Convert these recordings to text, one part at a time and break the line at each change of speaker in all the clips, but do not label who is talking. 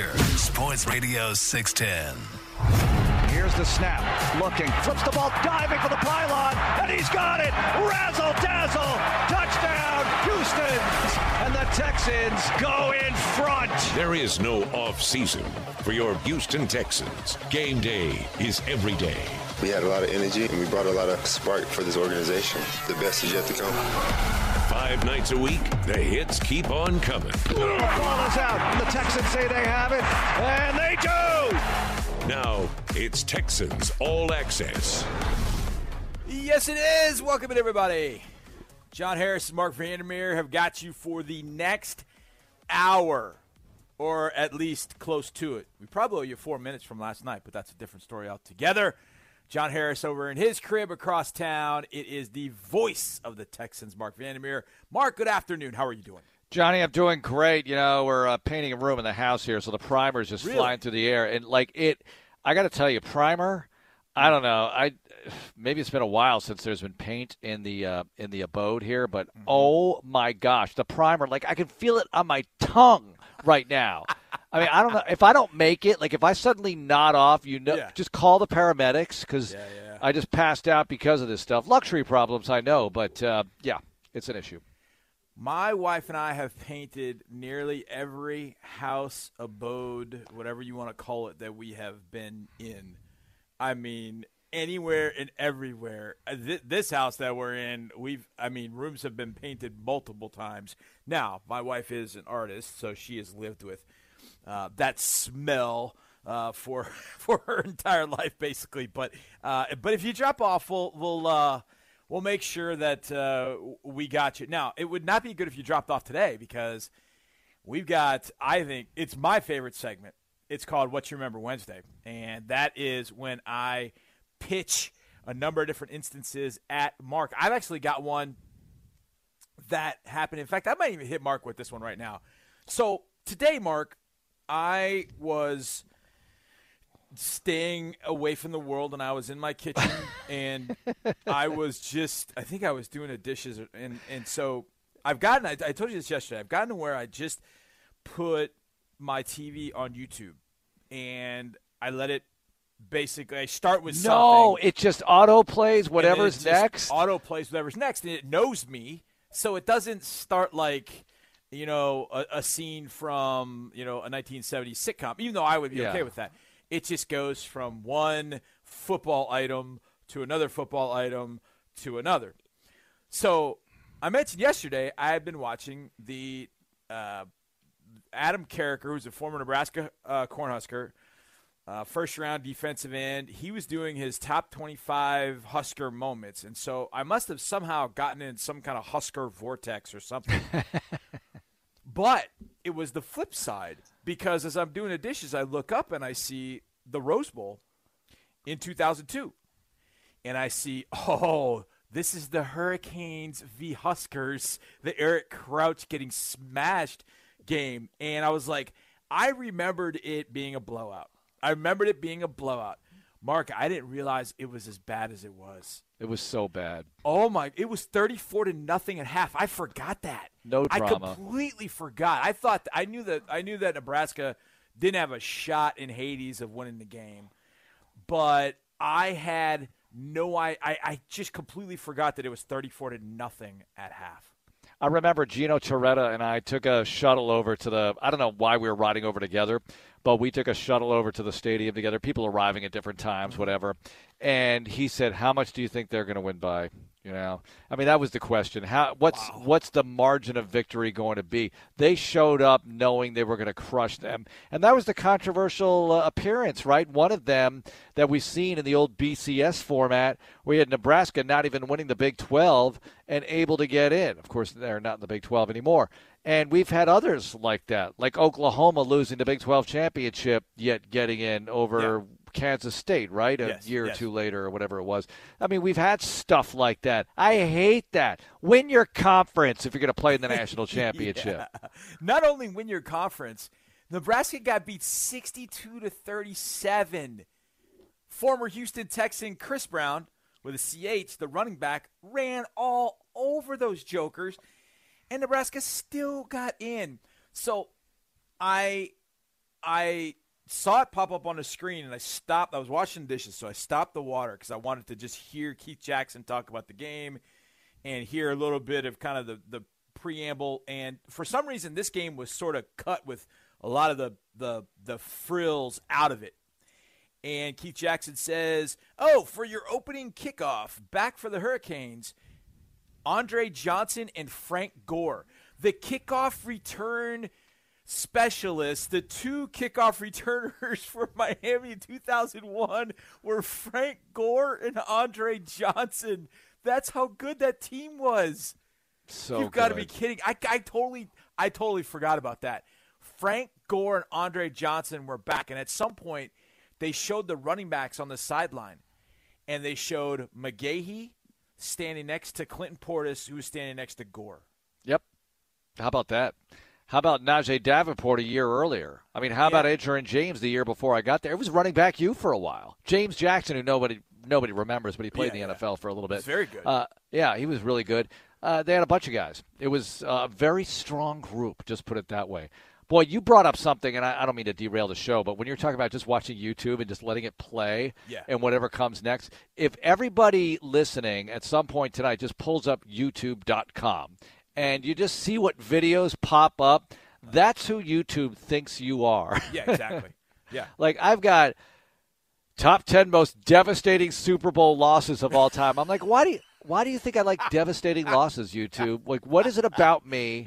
Walker, Sports Radio 610.
Here's the snap. Looking. Flips the ball. Diving for the pylon. And he's got it. Razzle dazzle. Touchdown. Houston. And the Texans go in front.
There is no off season for your Houston Texans. Game day is every day.
We had a lot of energy and we brought a lot of spark for this organization. The best is yet to come.
Five nights a week, the hits keep on coming.
The ball is out. The Texans say they have it. And they do.
Now it's Texans All Access.
Yes, it is. Welcome in, everybody. John Harris and Marc Vandermeer have got you for the next hour, or at least close to it. We probably owe you four minutes from last night, but that's a different story altogether. John Harris over in his crib across town. It is the voice of the Texans, Marc Vandermeer. Mark, good afternoon. How are you doing?
Johnny, I'm doing great. You know, we're uh, painting a room in the house here, so the primer's just
Really?
flying through the air, and like it, I got to tell you, primer. I don't know. I maybe it's been a while since there's been paint in the uh, in the abode here, but
Mm-hmm.
oh my gosh, the primer! Like I can feel it on my tongue right now. I mean, I don't know if I don't make it. Like if I suddenly nod off, you know,
Yeah.
just call the paramedics because
Yeah, yeah.
I just passed out because of this stuff. Luxury problems, I know, but uh, yeah, it's an issue.
My wife and I have painted nearly every house, abode, whatever you want to call it, that we have been in. I mean, anywhere and everywhere. Uh, This house that we're in, we've, I mean, rooms have been painted multiple times. Now, my wife is an artist, so she has lived with uh, that smell uh, for for her entire life, basically. But uh, but if you drop off, we'll we'll uh, we'll make sure that uh, we got you. Now, it would not be good if you dropped off today because we've got. I think it's my favorite segment. It's called "What You Remember Wednesday," and that is when I pitch a number of different instances at Mark. I've actually got one that happened. In fact, I might even hit Mark with this one right now. So today, Mark, I was staying away from the world and I was in my kitchen and I was just I think I was doing the dishes and and so I've gotten I, I told you this yesterday I've gotten to where I just put my TV on YouTube and I let it basically I start with
No, it just auto plays whatever's
it just
next.
Auto plays whatever's next, and it knows me, so it doesn't start like you know a, a scene from you know a 1970s sitcom. Even though I would be
Yeah.
okay with that, it just goes from one football item to another football item to another. So I mentioned yesterday I had been watching the uh, Adam Carriker, who's a former Nebraska uh, Cornhusker, uh, first round defensive end. He was doing his top 25 Husker moments. And so I must have somehow gotten in some kind of Husker vortex or something. but it was the flip side because as I'm doing the dishes, I look up and I see the Rose Bowl in 2002. And I see, oh, this is the Hurricanes v. Huskers, the Eric Crouch getting smashed game. And I was like, I remembered it being a blowout. I remembered it being a blowout. Mark, I didn't realize it was as bad as it was.
It was so bad.
Oh my! It was thirty-four to nothing at half. I forgot that.
No drama.
I completely forgot. I thought I knew that I knew that Nebraska didn't have a shot in Hades of winning the game, but I had no. I I, I just completely forgot that it was thirty-four to nothing at half.
I remember Gino Torretta and I took a shuttle over to the. I don't know why we were riding over together, but we took a shuttle over to the stadium together. People arriving at different times, whatever. And he said, "How much do you think they're going to win by?" You know, I mean, that was the question. How what's what's the margin of victory going to be? They showed up knowing they were going to crush them, and that was the controversial uh, appearance, right? One of them that we've seen in the old BCS format, where you had Nebraska not even winning the Big 12 and able to get in. Of course, they're not in the Big 12 anymore. And we've had others like that, like Oklahoma losing the Big 12 championship, yet getting in over Kansas State, right? A
Yes,
year
yes.
or two later, or whatever it was. I mean, we've had stuff like that. I hate that. Win your conference if you're going to play in the national championship.
Yeah. Not only win your conference, Nebraska got beat 62 to 37. Former Houston Texan Chris Brown with a CH, the running back, ran all over those jokers, and Nebraska still got in. So I I saw it pop up on the screen, and I stopped. I was washing dishes, so I stopped the water because I wanted to just hear Keith Jackson talk about the game and hear a little bit of kind of the the preamble. And for some reason, this game was sort of cut with a lot of the the the frills out of it. And Keith Jackson says, "Oh, for your opening kickoff, back for the Hurricanes, Andre Johnson and Frank Gore, the kickoff return specialists. The two kickoff returners for Miami in 2001 were Frank Gore and Andre Johnson. That's how good that team was.
So
You've got to be kidding! I, I totally, I totally forgot about that. Frank Gore and Andre Johnson were back, and at some point, they showed the running backs on the sideline, and they showed McGahee standing next to Clinton Portis, who was standing next to Gore.
Yep. How about that? How about Najeh Davenport a year earlier? I mean, how about
Yeah.
Edgerrin James the year before I got there? It was running back you for a while. James Jackson, who nobody nobody remembers, but he played
Yeah,
in the
yeah.
NFL for a little bit.
Very good.
Uh, yeah, he was really good. Uh, they had a bunch of guys. It was a very strong group, just put it that way. Boy, you brought up something, and I, I don't mean to derail the show, but when you're talking about just watching YouTube and just letting it play
Yeah.
and whatever comes next, if everybody listening at some point tonight just pulls up YouTube.com and you just see what videos pop up, that's who YouTube thinks you are.
Yeah, exactly. yeah.
like, I've got top 10 most devastating Super Bowl losses of all time. I'm like, why do you. Why do you think I like devastating losses, YouTube? Like, what is it about me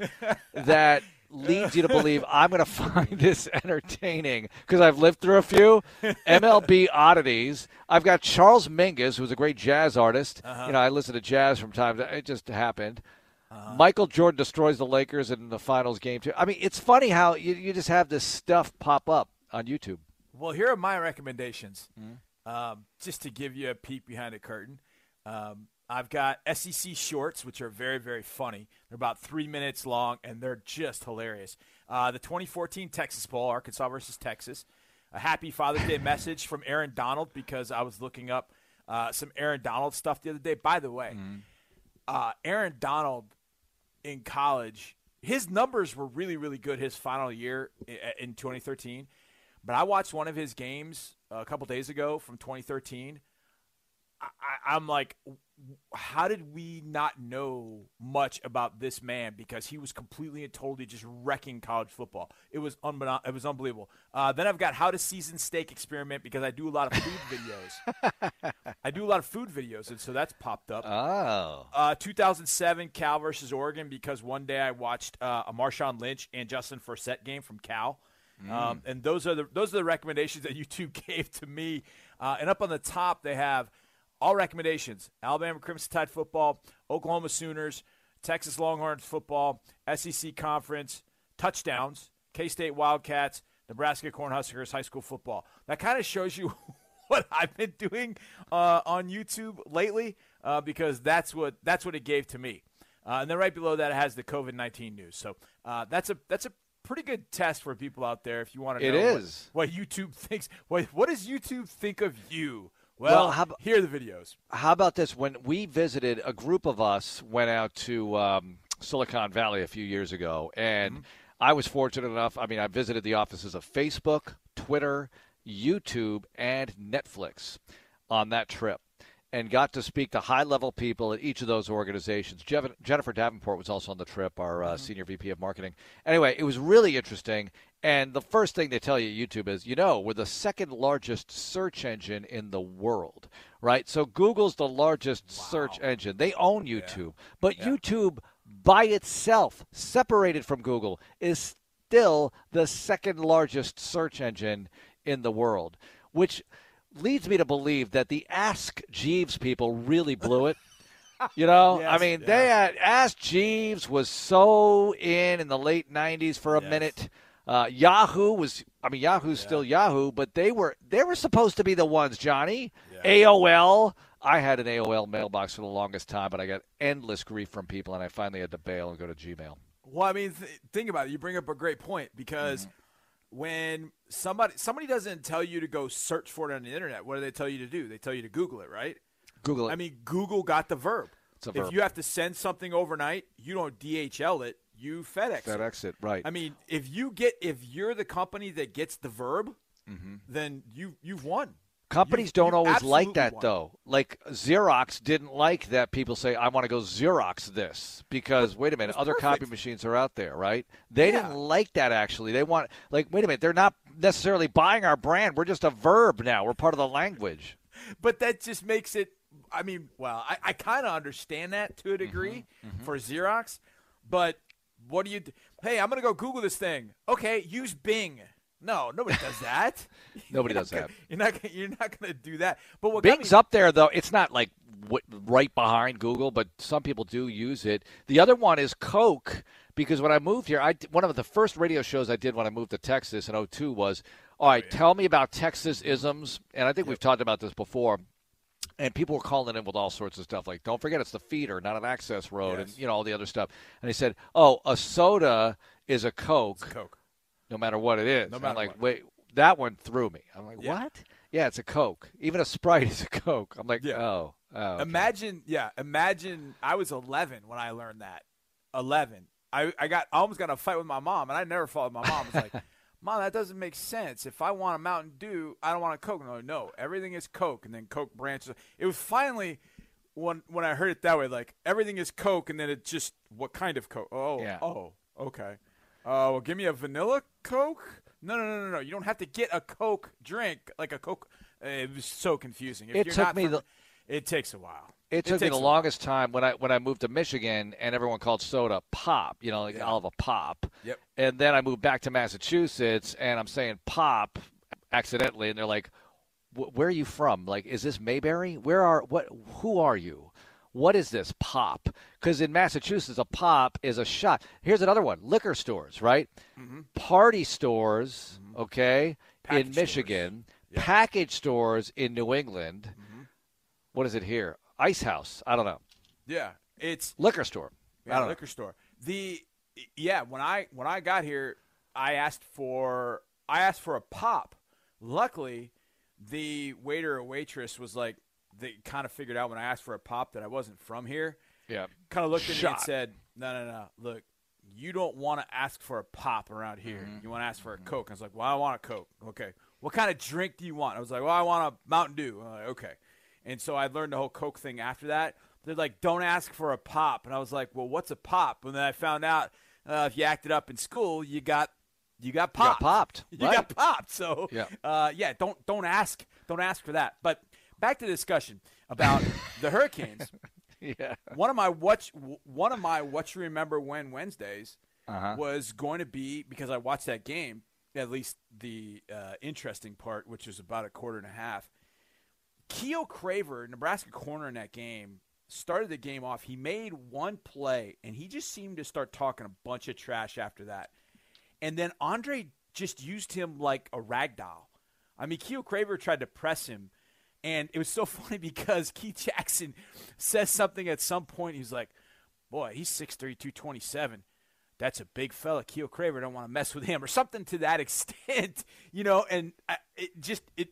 that leads you to believe I'm going to find this entertaining? Because I've lived through a few MLB oddities. I've got Charles Mingus, who's a great jazz artist. You know, I listen to jazz from time to It just happened. Michael Jordan destroys the Lakers in the finals game too. I mean, it's funny how you, you just have this stuff pop up on YouTube.
Well, here are my recommendations.
Mm-hmm.
Um, just to give you a peek behind the curtain, um, I've got SEC shorts, which are very, very funny. They're about three minutes long, and they're just hilarious. Uh, the 2014 Texas Bowl, Arkansas versus Texas. A happy Father's Day message from Aaron Donald because I was looking up uh, some Aaron Donald stuff the other day. By the way,
Mm-hmm.
uh, Aaron Donald in college, his numbers were really, really good his final year in 2013. But I watched one of his games a couple days ago from 2013. I, I'm like, how did we not know much about this man? Because he was completely and totally just wrecking college football. It was unbelievable. It was unbelievable. Uh, then I've got how to season steak experiment because I do a lot of food videos. I do a lot of food videos, and so that's popped up.
Oh.
Uh, 2007 Cal versus Oregon because one day I watched uh, a Marshawn Lynch and Justin Forsett game from Cal, um, and those are the those are the recommendations that YouTube gave to me. Uh, and up on the top they have all recommendations: Alabama Crimson Tide football, Oklahoma Sooners, Texas Longhorns football, SEC conference touchdowns, K State Wildcats, Nebraska Cornhuskers high school football. That kind of shows you what I've been doing uh, on YouTube lately, uh, because that's what that's what it gave to me. Uh, and then right below that, it has the COVID nineteen news. So uh, that's a that's a pretty good test for people out there if you want to
It
know what-
is.
What, YouTube thinks. What, what does YouTube think of you?
Well,
Well,
how
here are the videos.
How about this? When we visited, a group of us went out to um, Silicon Valley a few years ago, and I was fortunate enough. I mean, I visited the offices of Facebook, Twitter, YouTube, and Netflix on that trip, and got to speak to high-level people at each of those organizations. Jennifer Davenport was also on the trip, our uh, senior VP of marketing. Anyway, it was really interesting. And the first thing they tell you YouTube is, you know, we're the second largest search engine in the world, right? So Google's the largest search engine. They own YouTube. But YouTube by itself, separated from Google, is still the second largest search engine in the world, which leads me to believe that the Ask Jeeves people really blew it. You know, I mean,
yeah.
they had Ask Jeeves was so in in the late '90s for a
Yes.
minute. Uh, Yahoo was, I mean, Yahoo's still Yahoo, but they were they were supposed to be the ones. Johnny, AOL. I had an AOL mailbox for the longest time, but I got endless grief from people, and I finally had to bail and go to Gmail.
Well, I mean, th- think about it. You bring up a great point because
Mm-hmm.
When somebody somebody doesn't tell you to go search for it on the internet, what do they tell you to do? They tell you to Google it, right?
Google it.
I mean, Google got the verb.
It's a
if
verb.
you have to send something overnight, you don't DHL it. you FedEx. it.
FedEx it, right.
I mean, if you get if you're the company that gets the verb, mm-hmm. then you you've won.
Companies
You-
don't
you
always like that
won.
though. Like Xerox didn't like that people say, "I want to go Xerox this," because wait a minute, other copy machines are out there, right? They
Yeah.
didn't like that actually. They want like, wait a minute, they're not necessarily buying our brand. We're just a verb now. We're part of the language.
But that just makes it. I mean, well, I, I kind of understand that to a
Mm-hmm,
degree for Xerox, but what do you? Hey, I'm gonna go Google this thing. Okay, use Bing. No, nobody does that.
Nobody does
gonna-
that.
You're not. You're not going to do that. But what
Bing's
me-
up there though. It's not like w- right behind Google, but some people do use it. The other one is Coke because when I moved here, I one of the first radio shows I did when I moved to Texas in 02 was, all right, oh, tell me about Texas isms, and I think we've talked about this before. And people were calling in with all sorts of stuff like, "Don't forget it's the feeder, not an access road," and you know all the other stuff. And they said, "Oh, a soda is a Coke,
Coke.
No matter what it is."
No
And I'm like,
what.
wait, that one threw me. I'm like,
Yeah.
what? Yeah, it's a Coke. Even a Sprite is a Coke. I'm like,
Yeah.
oh, oh. okay.
Imagine, yeah, imagine. I was 11 when I learned that. 11. I, I got I almost got in a fight with my mom, and I never fought with my mom. It's like, mom, that doesn't make sense. If I want a Mountain Dew, I don't want a Coke. No, no, everything is Coke, and then Coke branches. It was finally when when I heard it that way, like everything is Coke, and then it just what kind of Coke? Oh,
Yeah.
oh, okay. Uh, well, give me a vanilla Coke. No, no, no, no, no. You don't have to get a Coke drink like a Coke. Uh, It was so confusing. If
It
you're
took
not
me
from-
the-
It takes a while.
It took me the longest time when I when I moved to Michigan and everyone called soda pop. You know, like
Yeah.
I'll have a pop.
Yep.
And then I moved back to Massachusetts and I'm saying pop accidentally, and they're like, "Wh- "Where are you from? Like, is this Mayberry? Where are what? Who are you?" What is this pop? Because in Massachusetts, a pop is a shot. Here's another one: liquor stores, right? Party stores, okay,
Mm-hmm. Package
in. Michigan.
Yeah.
Package stores in New England. What is it here? Ice House. I don't know.
Yeah, it's
Liquor store.
Yeah,
don't know.
liquor store. The yeah, when I when I got here, I asked for I asked for a pop. Luckily, the waiter or waitress was like they kind of figured out when I asked for a pop that I wasn't from here.
Yeah.
Kind of looked at me and said, "No, no, no. Look, you don't want to ask for a pop around here.
Mm-hmm.
You want to ask for a Coke." I was like, "Well, I want a Coke." Okay. What kind of drink do you want? I was like, "Well, I want a Mountain Dew." I'm like, okay. And so I learned the whole Coke thing after that. They're like, "Don't ask for a pop," and I was like, "Well, what's a pop?" And then I found out uh, if you acted up in school, you got you got
You got
popped.
popped.
You
Right.
got popped. So
Yeah.
uh, yeah, don't don't ask don't ask for that. But back to the discussion about the Hurricanes.
Yeah.
one of my what one of my what you remember when Wednesdays
Uh-huh.
was going to be because I watched that game at least the uh, interesting part which was about a quarter and a half. Keyuo Craver Nebraska corner in that game started the game off. He made one play and he just seemed to start talking a bunch of trash after that. And then Andre just used him like a rag doll I mean Keyuo Craver tried to press him and it was so funny because Keith Jackson says something at some point. He's like, boy, he's 6'3", 227. That's a big fella. Keyuo Craver don't want to mess with him or something to that extent, you know. And I, it just it,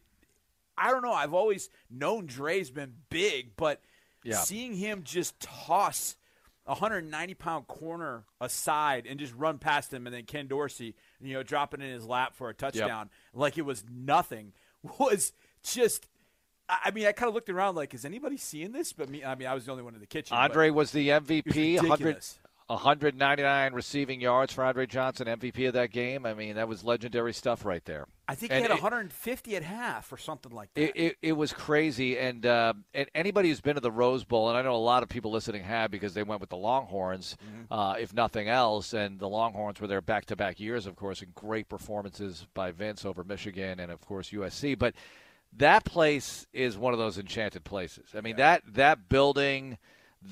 I don't know. I've always known Dre's been big, but
Yeah.
seeing him just toss a 190 pound corner aside and just run past him, and then Ken Dorsey, you know, dropping in his lap for a touchdown like it was nothing was just. I mean, I kind of looked around like, is anybody seeing this? But me, I mean, I was the only one in the kitchen.
Andre was the MVP.
was
100, 199 receiving yards for Andre Johnson, MVP of that game. I mean, that was legendary stuff right there.
I think
and
he had
it-
150 at half or something like that.
It, it, it was crazy, and uh, and anybody who's been to the Rose Bowl, and I know a lot of people listening have because they went with the Longhorns,
Mm-hmm.
uh, if nothing else, and the Longhorns were there back-to-back years, of course, and great performances by Vince over Michigan and of course USC. But that place is one of those enchanted places. I mean that that building.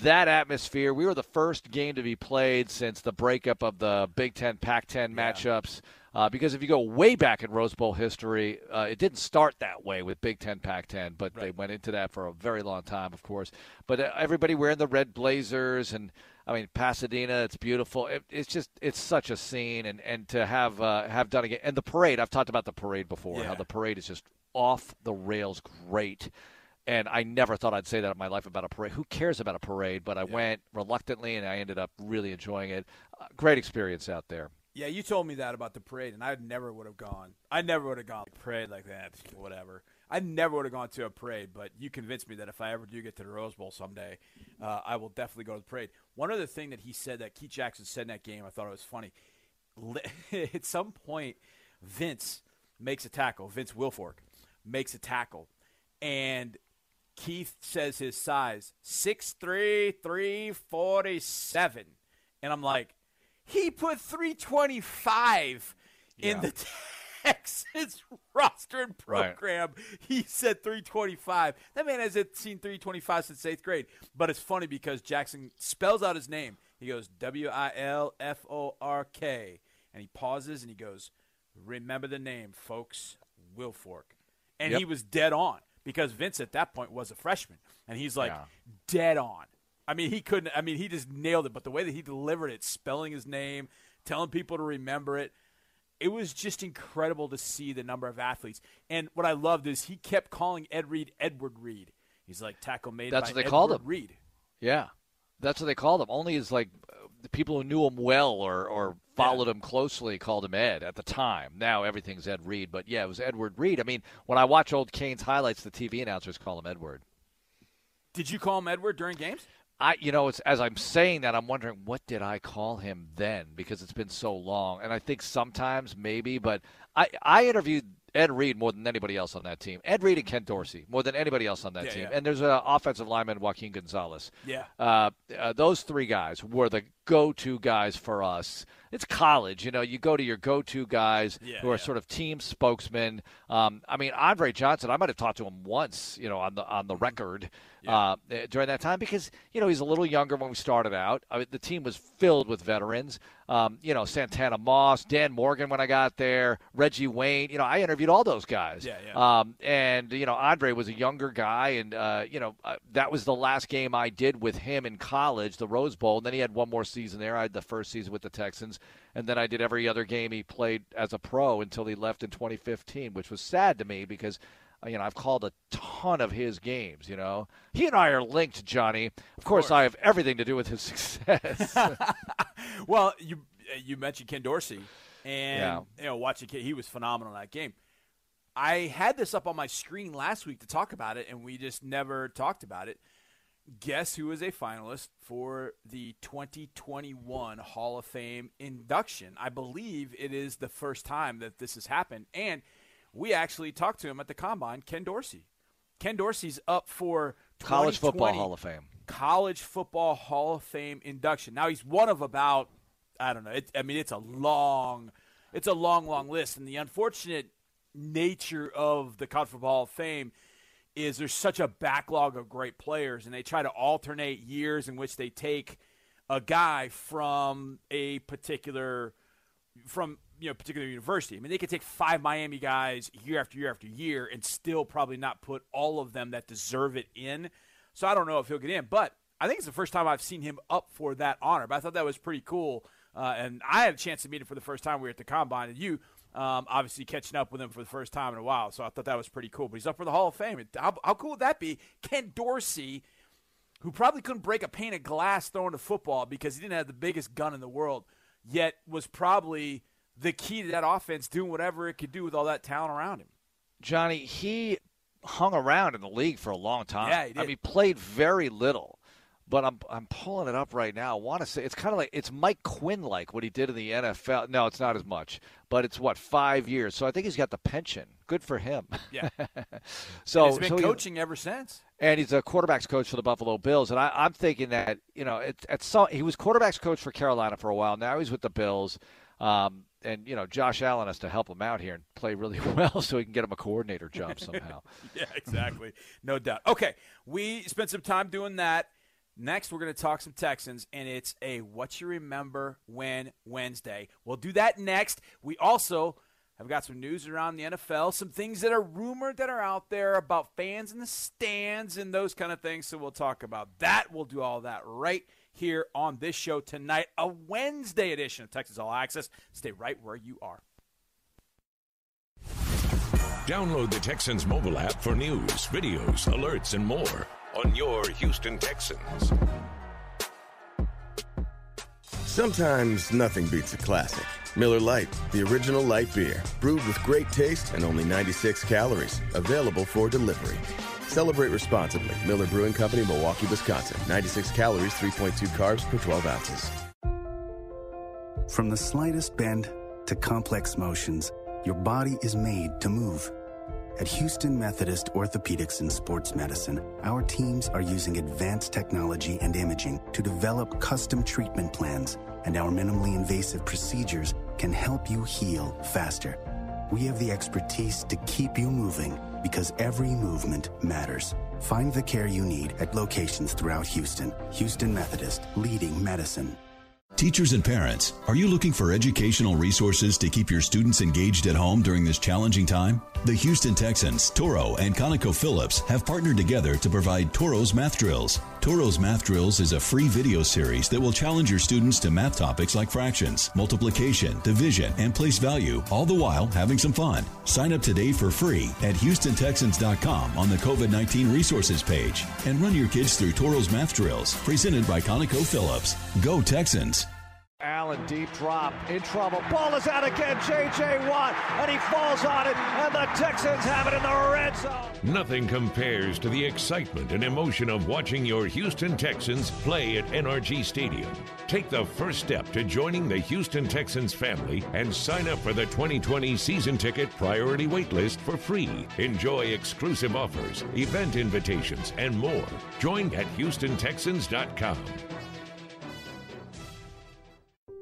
That atmosphere. We were the first game to be played since the breakup of the Big Ten, Pac 10 matchups. Uh, because if you go way back in Rose Bowl history, uh, it didn't start that way with Big Ten, Pac 10, but they went into that for a very long time, of course. But uh, everybody wearing the red blazers, and I mean, Pasadena, it's beautiful. It, it's just, it's such a scene. And, and to have, uh, have done again, and the parade, I've talked about the parade before, how the parade is just off the rails great. and I never thought I'd say that in my life about a parade. Who cares about a parade? But I yeah. went reluctantly, and I ended up really enjoying it. Uh, great experience out there.
Yeah, you told me that about the parade, and I never would have gone. I never would have gone to a parade like that. Whatever. I never would have gone to a parade, but you convinced me that if I ever do get to the Rose Bowl someday, uh, I will definitely go to the parade. One other thing that he said that Keith Jackson said in that game, I thought it was funny. At some point, Vince makes a tackle. Vince Wilfork makes a tackle, and Keith says his size six three three forty seven, and I'm like, he put three twenty five yeah. in the. Texas roster and program. Right. He said 325. That man hasn't seen 325 since eighth grade. But it's funny because Jackson spells out his name. He goes W I L F O R K, and he pauses and he goes, "Remember the name, folks, Wilfork." And yep. he was dead on because Vince at that point was a freshman, and he's like yeah. dead on. I mean, he couldn't. I mean, he just nailed it. But the way that he delivered it, spelling his name, telling people to remember it, it was just incredible to see the number of athletes. And what I loved is he kept calling Ed Reed Edward Reed. He's like tackle made.
That's what they
Edward
called him.
Reed.
Yeah, that's what they called him. Only as like the people who knew him well or or followed him closely called him Ed at the time. Now everything's Ed Reed, but yeah, it was Edward Reed. I mean, when I watch old Canes highlights, the TV announcers call him Edward.
Did you call him Edward during games?
I, you know, it's as I'm saying that, I'm wondering what did I call him then because it's been so long, and I think sometimes maybe, but I, I interviewed Ed Reed more than anybody else on that team. Ed Reed and Ken Dorsey more than anybody else on that yeah, team. Yeah. And there's an offensive lineman, Joaquin Gonzalez.
Yeah.
Uh, uh, those three guys were the go-to guys for us. It's college, you know. You go to your go-to guys yeah, who are sort of team spokesmen. Um, I mean, Andre Johnson. I might have talked to him once, you know, on the on the record uh, during that time because you know he's a little younger when we started out. I mean, the team was filled with veterans. Um, you know, Santana Moss, Dan Morgan when I got there, Reggie Wayne. You know, I interviewed all those guys.
Yeah, yeah.
Um, and you know, Andre was a younger guy, and uh, you know, uh, that was the last game I did with him in college, the Rose Bowl. And then he had one more season there. I had the first season with the Texans, and then I did every other game he played as a pro until he left in 2015, which was sad to me because you know, I've called a ton of his games. You know, he and I are linked, Johnny. Of course, course. I have everything to do with his success.
well, you you mentioned Ken Dorsey, and yeah. you know, watching Ken, he was phenomenal in that game. I had this up on my screen last week to talk about it, and we just never talked about it. Guess who is a finalist for the 2021 Hall of Fame induction? I believe it is the first time that this has happened, and we actually talked to him at the combine, Ken Dorsey. Ken Dorsey's up for
College Football Hall of Fame.
College Football Hall of Fame induction. Now he's one of about I don't know. It, I mean, it's a long, it's a long, long list, and the unfortunate nature of the College Football Hall of Fame is there's such a backlog of great players, and they try to alternate years in which they take a guy from a particular from you know particular university. I mean, they could take five Miami guys year after year after year and still probably not put all of them that deserve it in. So I don't know if he'll get in, but I think it's the first time I've seen him up for that honor. But I thought that was pretty cool, uh, and I had a chance to meet him for the first time. We were at the combine, and you. Um, obviously, catching up with him for the first time in a while, so I thought that was pretty cool. But he's up for the Hall of Fame. How, how cool would that be? Ken Dorsey, who probably couldn't break a pane of glass throwing a football because he didn't have the biggest gun in the world, yet was probably the key to that offense doing whatever it could do with all that talent around him.
Johnny, he hung around in the league for a long time.
Yeah, he did.
I mean, played very little. But I'm I'm pulling it up right now. I want to say it's kind of like it's Mike Quinn like what he did in the NFL. No, it's not as much, but it's what five years. So I think he's got the pension. Good for him.
Yeah.
so
and he's been
so
coaching he, ever since.
And he's a quarterbacks coach for the Buffalo Bills. And I, am thinking that you know it, at some he was quarterbacks coach for Carolina for a while. Now he's with the Bills. Um, and you know Josh Allen has to help him out here and play really well so he can get him a coordinator job somehow.
yeah, exactly, no doubt. Okay, we spent some time doing that. Next, we're going to talk some Texans, and it's a what you remember when Wednesday. We'll do that next. We also have got some news around the NFL, some things that are rumored that are out there about fans in the stands and those kind of things. So we'll talk about that. We'll do all that right here on this show tonight, a Wednesday edition of Texans All Access. Stay right where you are.
Download the Texans mobile app for news, videos, alerts, and more on your Houston Texans.
Sometimes nothing beats a classic. Miller Lite, the original light beer, brewed with great taste and only 96 calories, available for delivery. Celebrate responsibly. Miller Brewing Company, Milwaukee, Wisconsin. 96 calories, 3.2 carbs per 12 ounces.
From the slightest bend to complex motions, your body is made to move. At Houston Methodist Orthopedics and Sports Medicine, our teams are using advanced technology and imaging to develop custom treatment plans, and our minimally invasive procedures can help you heal faster. We have the expertise to keep you moving because every movement matters. Find the care you need at locations throughout Houston. Houston Methodist, leading medicine.
Teachers and parents, are you looking for educational resources to keep your students engaged at home during this challenging time? The Houston Texans, Toro, and ConocoPhillips have partnered together to provide Toro's Math Drills. Toro's Math Drills is a free video series that will challenge your students to math topics like fractions, multiplication, division, and place value, all the while having some fun. Sign up today for free at HoustonTexans.com on the COVID 19 resources page and run your kids through Toro's Math Drills, presented by ConocoPhillips. Go Texans!
Allen deep drop in trouble. Ball is out again. J.J. Watt, and he falls on it, and the Texans have it in the red zone.
Nothing compares to the excitement and emotion of watching your Houston Texans play at NRG Stadium. Take the first step to joining the Houston Texans family and sign up for the 2020 season ticket priority waitlist for free. Enjoy exclusive offers, event invitations, and more. Join at HoustonTexans.com.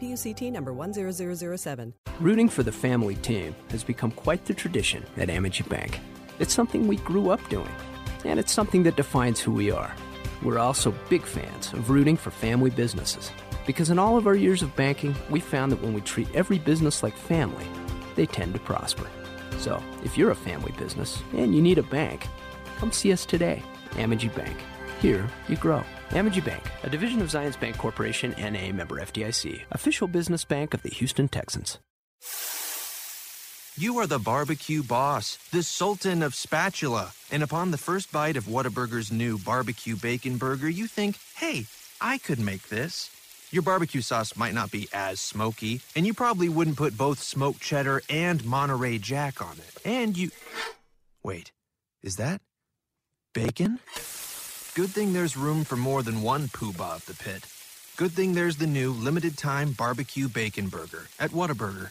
PUCT number 10007.
Rooting for the family team has become quite the tradition at Amegy Bank. It's something we grew up doing, and it's something that defines who we are. We're also big fans of rooting for family businesses because in all of our years of banking, we found that when we treat every business like family, they tend to prosper. So, if you're a family business and you need a bank, come see us today. Amegy Bank. Here, you grow. Amegy Bank, a division of Zions Bancorporation and a member FDIC, official business bank of the Houston Texans.
You are the barbecue boss, the sultan of spatula. And upon the first bite of Whataburger's new barbecue bacon burger, you think, hey, I could make this. Your barbecue sauce might not be as smoky, and you probably wouldn't put both smoked cheddar and Monterey Jack on it. And you. Wait, is that bacon? Good thing there's room for more than one poobah of the pit. Good thing there's the new limited time barbecue bacon burger at Whataburger.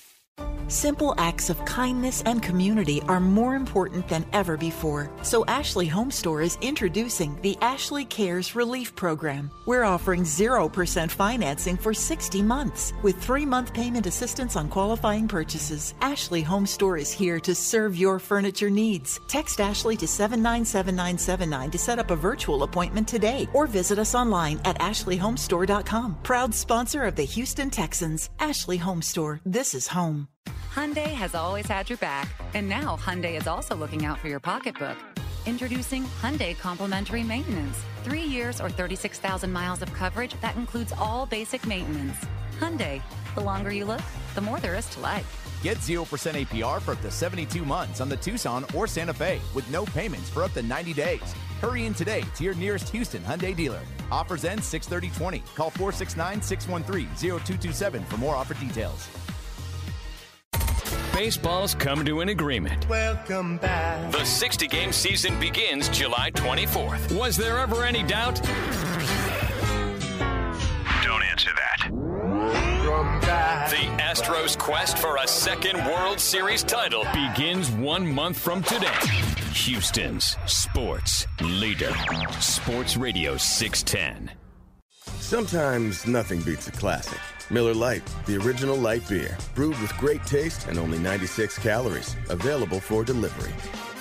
Simple acts of kindness and community are more important than ever before. So Ashley Home Store is introducing the Ashley Cares Relief Program. We're offering 0% financing for 60 months with 3-month payment assistance on qualifying purchases. Ashley Home Store is here to serve your furniture needs. Text Ashley to 797979 to set up a virtual appointment today or visit us online at ashleyhomestore.com. Proud sponsor of the Houston Texans. Ashley Home Store. This is home.
Hyundai has always had your back, and now Hyundai is also looking out for your pocketbook. Introducing Hyundai Complimentary Maintenance. Three years or 36,000 miles of coverage that includes all basic maintenance. Hyundai, the longer you look, the more there is to like.
Get 0% APR for up to 72 months on the Tucson or Santa Fe with no payments for up to 90 days. Hurry in today to your nearest Houston Hyundai dealer. Offers end 63020. Call 469 613 0227 for more offer details.
Baseball's come to an agreement.
Welcome back.
The 60 game season begins July 24th. Was there ever any doubt?
Don't answer that.
The Astros' quest for a second World Series title begins one month from today. Houston's sports leader. Sports Radio 610.
Sometimes nothing beats a classic. Miller Lite, the original light beer, brewed with great taste and only 96 calories, available for delivery.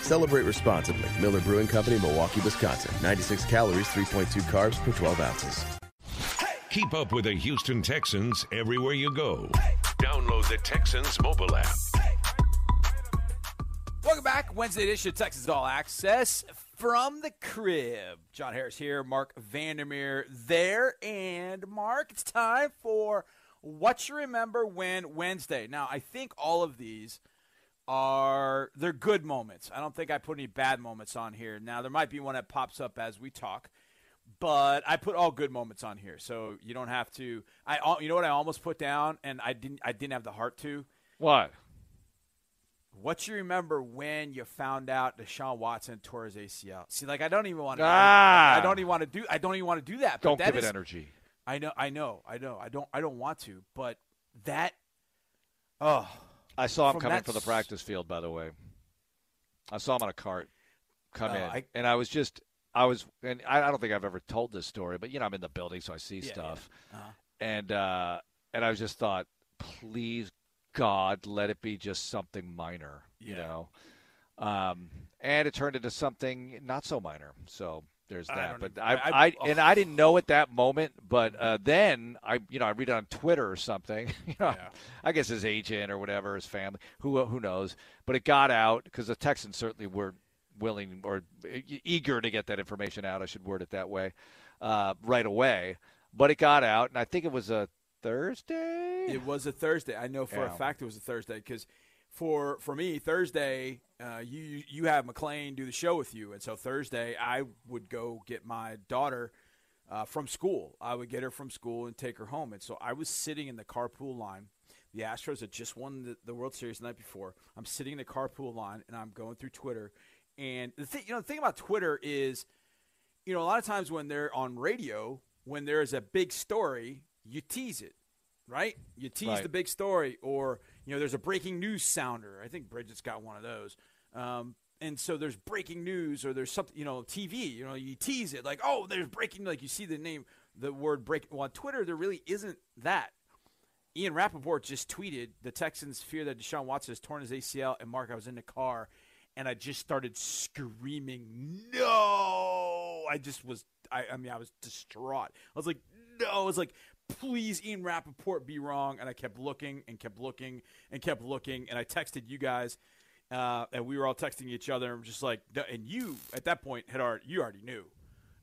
Celebrate responsibly. Miller Brewing Company, Milwaukee, Wisconsin. 96 calories, 3.2 carbs per 12 ounces.
Keep up with the Houston Texans everywhere you go. Download the Texans mobile app.
Welcome back. Wednesday edition of Texans All Access from the crib. John Harris here, Marc Vandermeer there. And Mark, it's time for What You Remember When Wednesday. Now, I think all of these are they're good moments. I don't think I put any bad moments on here. Now, there might be one that pops up as we talk, but I put all good moments on here. So you don't have to I you know what I almost put down and I didn't I didn't have the heart to?
What?
What you remember when you found out Deshaun Watson tore his ACL? See, like I don't even want to.
Ah.
I, I don't even want to do. I don't even want to do that. but
Don't
that
give it
is-
energy.
I know. I know. I know. I don't. I don't want to. But that. Oh.
I saw him
from
coming for the practice field, by the way. I saw him on a cart come
Oh,
in,
I-
and I was just, I was, and I, I don't think I've ever told this story, but you know, I'm in the building, so I see
Yeah,
stuff,
yeah. Uh-huh.
and uh, and I just thought, please God, let it be just something minor, you know, um, and it turned into something not so minor. So there's that. But I,
I-
I, and I didn't know at that moment, but uh, then I, you know, I read it on Twitter or something. You know, I guess his agent or whatever, his family, who who knows. But it got out because the Texans certainly were willing or eager to get that information out. I should word it that way, uh, right away. But it got out, and I think it was a Thursday.
It was a Thursday. I know for
Yeah.
a fact it was a Thursday because for for me Thursday, uh, you you have McLean do the show with you, and so Thursday I would go get my daughter uh, from school. I would get her from school and take her home, and so I was sitting in the carpool line. The Astros had just won the, the World Series the night before. I'm sitting in the carpool line and I'm going through Twitter, and the thing you know the thing about Twitter is you know, a lot of times when they're on radio, when there's a big story, you tease it, right? You tease
Right.
the big story, or you know, there's a breaking news sounder. I think Bridget's got one of those. Um, and so there's breaking news, or there's something, you know, TV. You know, you tease it like, oh, there's breaking. Like you see the name, the word break. Well, on Twitter, there really isn't that. Ian Rapoport just tweeted the Texans fear that Deshaun Watson has torn his ACL. And Mark, I was in the car and I just started screaming, no. I just was, I, I mean, I was distraught. I was like, no. I was like, please, Ian Rapoport, be wrong. And I kept looking and kept looking and kept looking. And I texted you guys. Uh, and we were all texting each other, and just like, and you at that point had already, you already knew,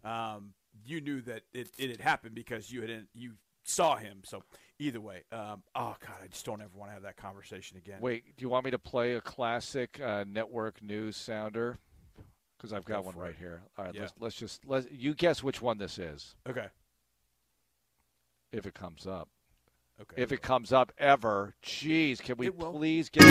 um, you knew that it, it had happened because you had you saw him. So either way, um, oh god, I just don't ever want to have that conversation again.
Wait, do you want me to play a classic uh, network news sounder? Because I've got
Go
one right
it.
here. All right,
Yeah.
let's let's just let you guess which one this is.
Okay.
If it comes up.
Okay.
If it comes up ever, jeez, can we please get?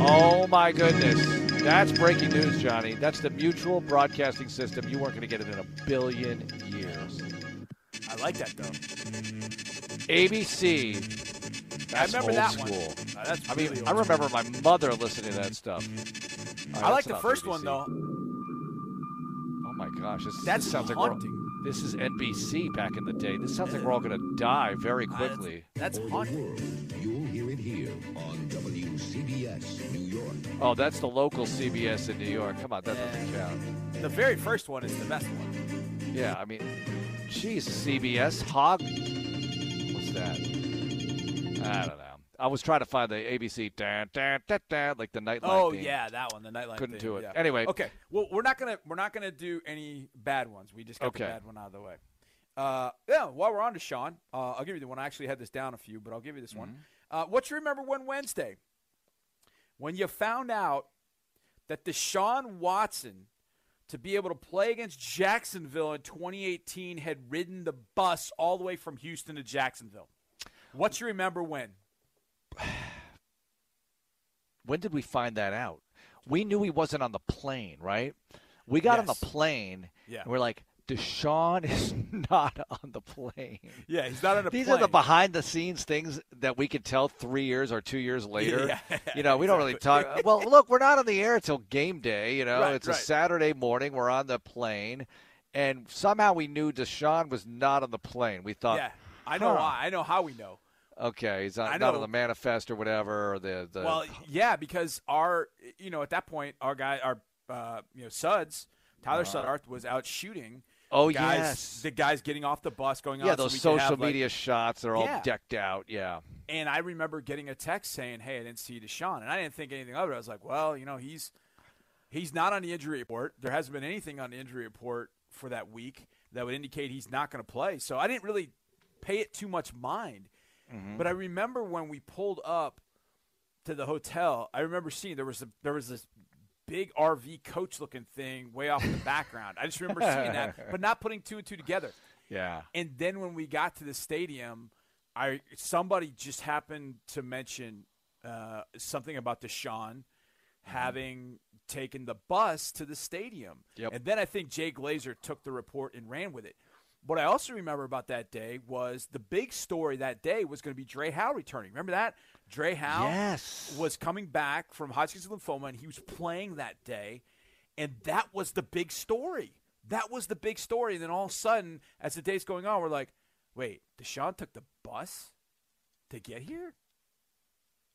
Oh my goodness, that's breaking news, Johnny. That's the Mutual Broadcasting System. You weren't going to get it in a billion years.
I like that though.
ABC.
I remember that
school.
one. Uh, that's
I mean, I remember my mother listening to that stuff. Right,
I like the first one though.
Oh my gosh, this,
That's
this sounds like
haunting.
we're, this is NBC back in the day. This sounds like we're all going to die very uh, quickly.
That's haunting.
You'll hear it here on WCBS New York.
Oh, that's the local CBS in New York. Come on, that doesn't count.
The very first one is the best one.
Yeah, I mean, geez, CBS hog. What's that? I don't know. I was trying to find the ABC dan dan dan dan like the nightlife.
Oh
theme.
yeah, that one, the nightlife.
Couldn't
thing,
do it.
yeah.
Anyway.
okay. Well, we're not gonna we're not gonna do any bad ones. We just got
Okay.
the bad one out of the way. Uh, yeah. While we're on Deshaun, uh, I'll give you the one. I actually had this down a few, but I'll give you this one.
Mm-hmm.
Uh, what you remember when Wednesday, when you found out that Deshaun Watson to be able to play against Jacksonville in 2018 had ridden the bus all the way from Houston to Jacksonville. What you remember when?
When did we find that out? We knew he wasn't on the plane, right? We got on the plane,
Yeah.
and we're like, Deshaun is not on the plane.
Yeah, he's not on a
These
plane.
are the behind the scenes things that we can tell three years or two years later.
Yeah,
you know, we don't really talk. Well, look, we're not on the air until game day. You know,
Right,
it's
right.
a Saturday morning. We're on the plane, and somehow we knew Deshaun was not on the plane. We thought,
Yeah, I know
huh.
why. I know how we know.
Okay, he's not, not on the manifest or whatever. Or the, the
Well, yeah, because our, you know, at that point, our guy, our, uh, you know, Suds, Tyler
Uh-huh.
Suddarth was out shooting.
Oh,
guys,
yes.
the guys getting off the bus, going
yeah,
so
those
could
social
have, like-
media shots. They're all
Yeah.
decked out. Yeah.
And I remember getting a text saying, "Hey, I didn't see Deshaun," and I didn't think anything of it. I was like, "Well, you know, he's he's not on the injury report. There hasn't been anything on the injury report for that week that would indicate he's not going to play." So I didn't really pay it too much mind.
Mm-hmm.
But I remember when we pulled up to the hotel, I remember seeing there was a there was this big RV coach looking thing way off in the background. I just remember seeing that, but not putting two and two together.
Yeah.
And then when we got to the stadium, I somebody just happened to mention uh, something about Deshaun having taken the bus to the stadium.
Yep.
And then I think Jay Glazer took the report and ran with it. What I also remember about that day was the big story that day was going to be Dre Hal returning. Remember that? Dre Hal
Yes.
was coming back from Hodgkin's lymphoma, and he was playing that day. And that was the big story. That was the big story. And then all of a sudden, as the day's going on, we're like, wait, Deshaun took the bus to get here?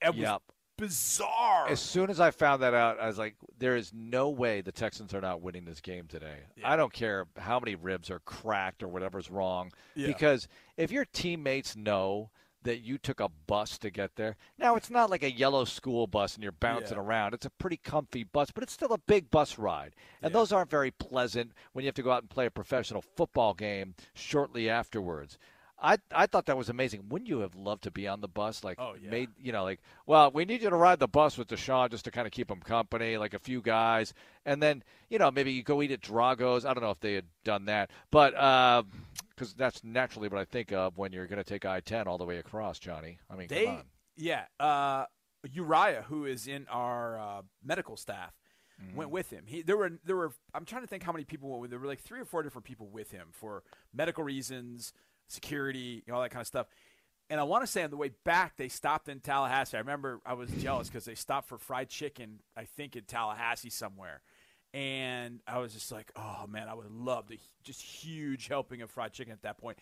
It was
Yep.
Bizarre.
As soon as I found that out, I was like, there is no way the Texans are not winning this game today. I don't care how many ribs are cracked or whatever's wrong.
Yeah.
Because if your teammates know that you took a bus to get there, now it's not like a yellow school bus and you're bouncing
Yeah.
around. It's a pretty comfy bus, but it's still a big bus ride. And those aren't very pleasant when you have to go out and play a professional football game shortly afterwards. I, I thought that was amazing. Wouldn't you have loved to be on the bus? Like,
Oh, yeah.
made you know, like, well, we need you to ride the bus with Deshaun just to kind of keep him company, like a few guys, and then you know maybe you go eat at Drago's. I don't know if they had done that, but because that's naturally what I think of when you're going to take I-10 all the way across, Johnny. I mean,
They,
come on.
yeah, uh, Uriah, who is in our uh, medical staff,
Mm-hmm.
went with him. He there were there were I'm trying to think how many people went with. There were like three or four different people with him for medical reasons, security, you know, all that kind of stuff. And I want to say on the way back they stopped in Tallahassee. I remember I was jealous because they stopped for fried chicken. I think in Tallahassee somewhere. And I was just like, oh man, I would love the just huge helping of fried chicken at that point.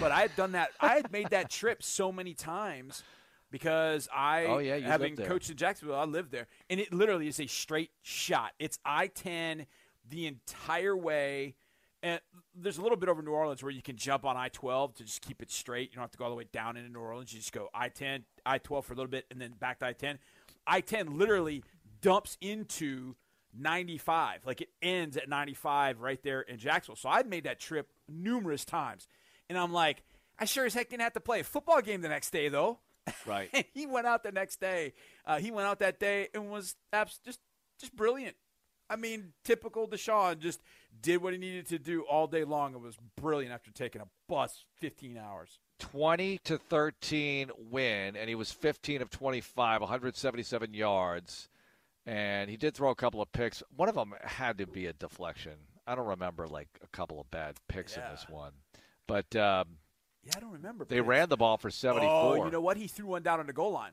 But I had done that. I had made that trip so many times because I,
Oh, yeah,
having coached in Jacksonville, I lived there, and it literally is a straight shot. It's I ten the entire way, and there's a little bit over New Orleans where you can jump on I twelve to just keep it straight. You don't have to go all the way down into New Orleans. You just go I ten, I twelve for a little bit, and then back to I ten. I ten literally dumps into 95. Like it ends at 95 right there in Jacksonville. So I'd made that trip numerous times. And I'm like, I sure as heck didn't have to play a football game the next day, though.
Right.
he went out the next day. Uh, he went out that day and was abs- just just brilliant. I mean, typical Deshaun just did what he needed to do all day long. It was brilliant after taking a bus 15 hours.
20 to 13 win, and he was 15 of 25, 177 yards, and he did throw a couple of picks. One of them had to be a deflection. I don't remember like a couple of bad picks in this one, but um,
Yeah, I don't remember.
they
picks.
ran the ball for 74.
Oh, you know what? He threw one down on the goal line.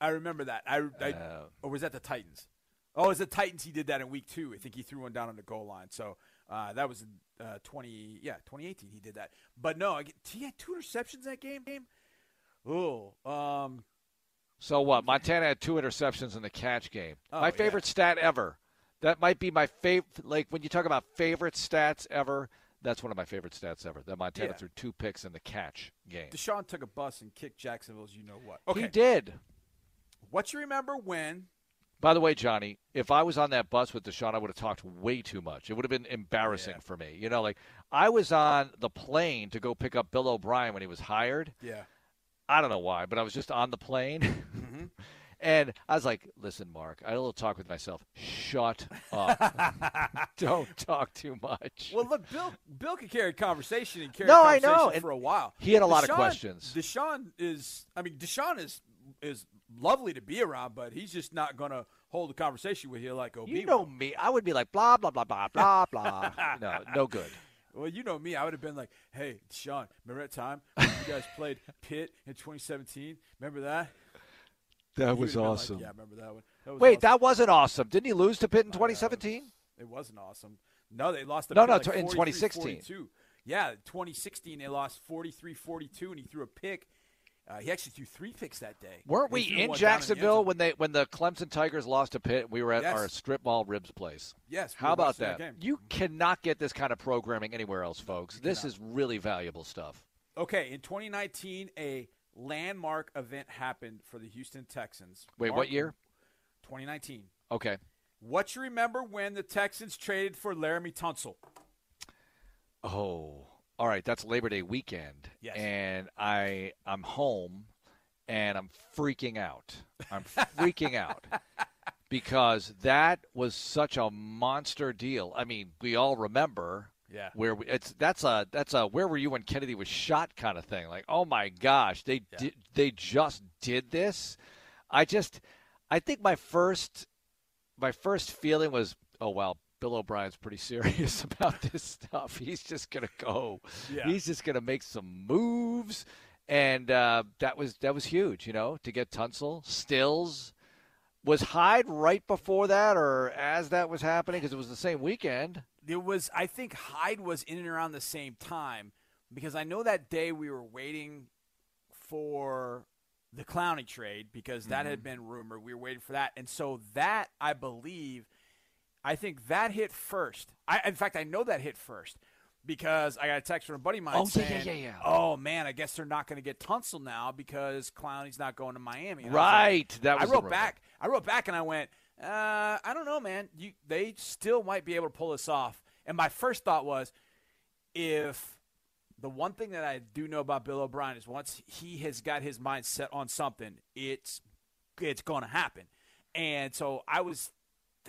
I remember that. I, I
Uh,
or was that the Titans? Oh, it was the Titans. He did that in week two. I think he threw one down on the goal line. So uh, that was uh, twenty. Yeah, twenty eighteen. He did that. But no, I get- he had two interceptions that game. Game. Oh, um,
So what? Montana had two interceptions in the catch game.
Oh,
my
yeah.
favorite stat ever. That might be my favorite. Like when you talk about favorite stats ever, that's one of my favorite stats ever. That Montana
Yeah.
threw two picks in the catch game.
Deshaun took a bus and kicked Jacksonville's. You know what? Okay.
He did.
What you remember when?
By the way, Johnny, if I was on that bus with Deshaun, I would have talked way too much. It would have been embarrassing for me. You know, like I was on the plane to go pick up Bill O'Brien when he was hired.
Yeah.
I don't know why, but I was just on the plane.
Mm-hmm.
And I was like, listen, Mark, I had a little talk with myself. Shut up. Don't talk too much.
Well, look, Bill. Bill could carry a conversation and carry
No,
a
I know,
conversation
and
for a while.
he had a lot of questions.
Deshaun is. I mean, Deshaun is is lovely to be around, but he's just not going to hold a conversation with you like OB.
You know me. I would be like, blah, blah, blah, blah, blah, blah. no, no good.
Well, you know me. I would have been like, "Hey, Sean, remember that time when you guys played Pitt in 2017? Remember that?
That was
would've like,
awesome.
yeah, I remember that one. That
Wait,
awesome.
that wasn't awesome. Didn't he lose to Pitt in uh, 2017?
It wasn't awesome. No, they lost. To
No, no,
like
in 2016.
42. Yeah, 2016 they lost 43-42, and he threw a pick Uh, he actually threw three picks that day.
Weren't we in
one down the
Jacksonville
zone.
when they when the Clemson Tigers lost to Pitt? We were at
Yes.
our strip mall ribs place.
Yes, we
How about that? You cannot get this kind of programming anywhere else, folks. This is really valuable stuff.
Okay, in 2019, a landmark event happened for the Houston Texans.
Wait, what year?
2019.
Okay.
What you remember when the Texans traded for Laremy Tunsil?
Oh, all right. That's Labor Day weekend,
Yes.
and I I'm home, and I'm freaking out. I'm freaking out because that was such a monster deal. I mean, we all remember.
Yeah.
Where we, it's that's a that's a where were you when Kennedy was shot kind of thing. Like, oh my gosh, they did they just did this. I just I think my first my first feeling was, oh wow, Bill O'Brien's pretty serious about this stuff. He's just gonna go.
Yeah.
He's just gonna make some moves, and uh, that was that was huge. You know, to get Tunsil, Stills. Was Hyde right before that, or as that was happening? Because it was the same weekend.
It was, I think Hyde was in and around the same time because I know that day we were waiting for the Clowney trade because that had
Mhm.
been rumored. We were waiting for that. And so that, I believe, I think that hit first. I, in fact, I know that hit first because I got a text from a buddy of mine
Oh, yeah, yeah, yeah, yeah.
"Oh man, I guess they're not going to get Tunsil now because Clowney's not going to Miami." And I
Right,
like-
that was
I wrote back. I wrote back and I went, uh, "I don't know, man. You they still might be able to pull this off." And my first thought was, if the one thing that I do know about Bill O'Brien is once he has got his mind set on something, it's it's going to happen. And so I was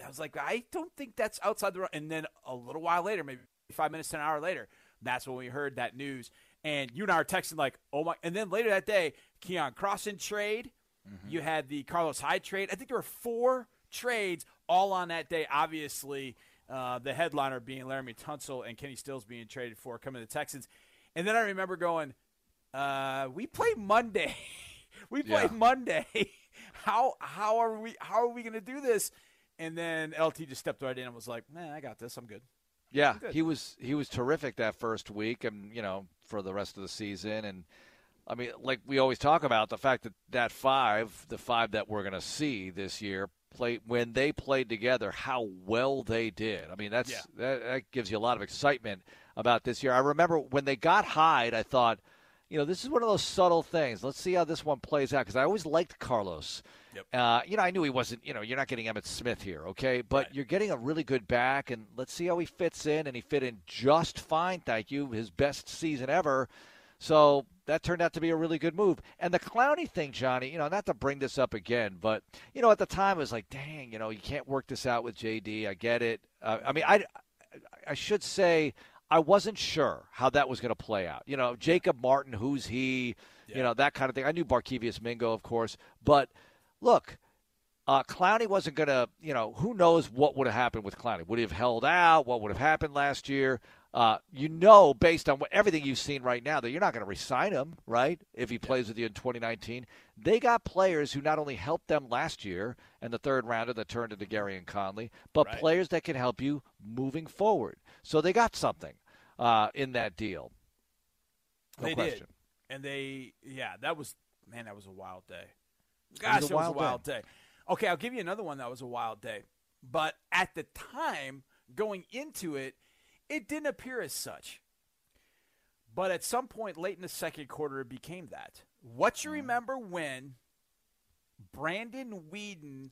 I was like, I don't think that's outside the run. And then a little while later, maybe five minutes to an hour later, that's when we heard that news. And you and I are texting like, oh my! And then later that day, Keion Crossen trade. You had the Carlos Hyde trade. I think there were four trades all on that day. Obviously, uh, the headliner being Laremy Tunsil and Kenny Stills being traded for coming to the Texans. And then I remember going, uh, "We play Monday. we play
Yeah.
Monday. how how are we how are we going to do this?" And then LT just stepped right in and was like, "Man, I got this. I'm good."
Yeah,
I'm good.
he was he was terrific that first week, and you know for the rest of the season. And I mean, like we always talk about the fact that that five, the five that we're going to see this year, play when they played together, how well they did. I mean, that's
Yeah.
that, that gives you a lot of excitement about this year. I remember when they got Hyde, I thought. You know, this is one of those subtle things. Let's see how this one plays out because I always liked Carlos.
Yep.
Uh, you know, I knew he wasn't. You know, you're not getting Emmitt Smith here, okay? But you're getting a really good back, and let's see how he fits in. And he fit in just fine, thank you. His best season ever. So that turned out to be a really good move. And the Clowney thing, Johnny, you know, not to bring this up again, but you know, at the time it was like, dang, you know, you can't work this out with JD. I get it. Uh, I mean, I, I should say. I wasn't sure how that was going to play out. You know, Jacob Martin, who's he? You know, that kind of thing. I knew Barkevious Mingo, of course, but look, uh, Clowney wasn't going to, you know, who knows what would have happened with Clowney? Would he have held out? What would have happened last year? Uh, you know, based on what, everything you've seen right now, that you're not going to resign him, right? If he plays with you in 2019, they got players who not only helped them last year and the third rounder that turned into Gareon Conley, but
Right.
players that can help you moving forward. So they got something uh, in that deal. No
they
question.
did, and they yeah, that was man, that was a wild day.
was
Gosh,
a
it was a
wild
wild day. Okay, I'll give you another one that was a wild day, but at the time going into it, it didn't appear as such. But at some point late in the second quarter, it became that. What
Mm.
you remember when Brandon Weeden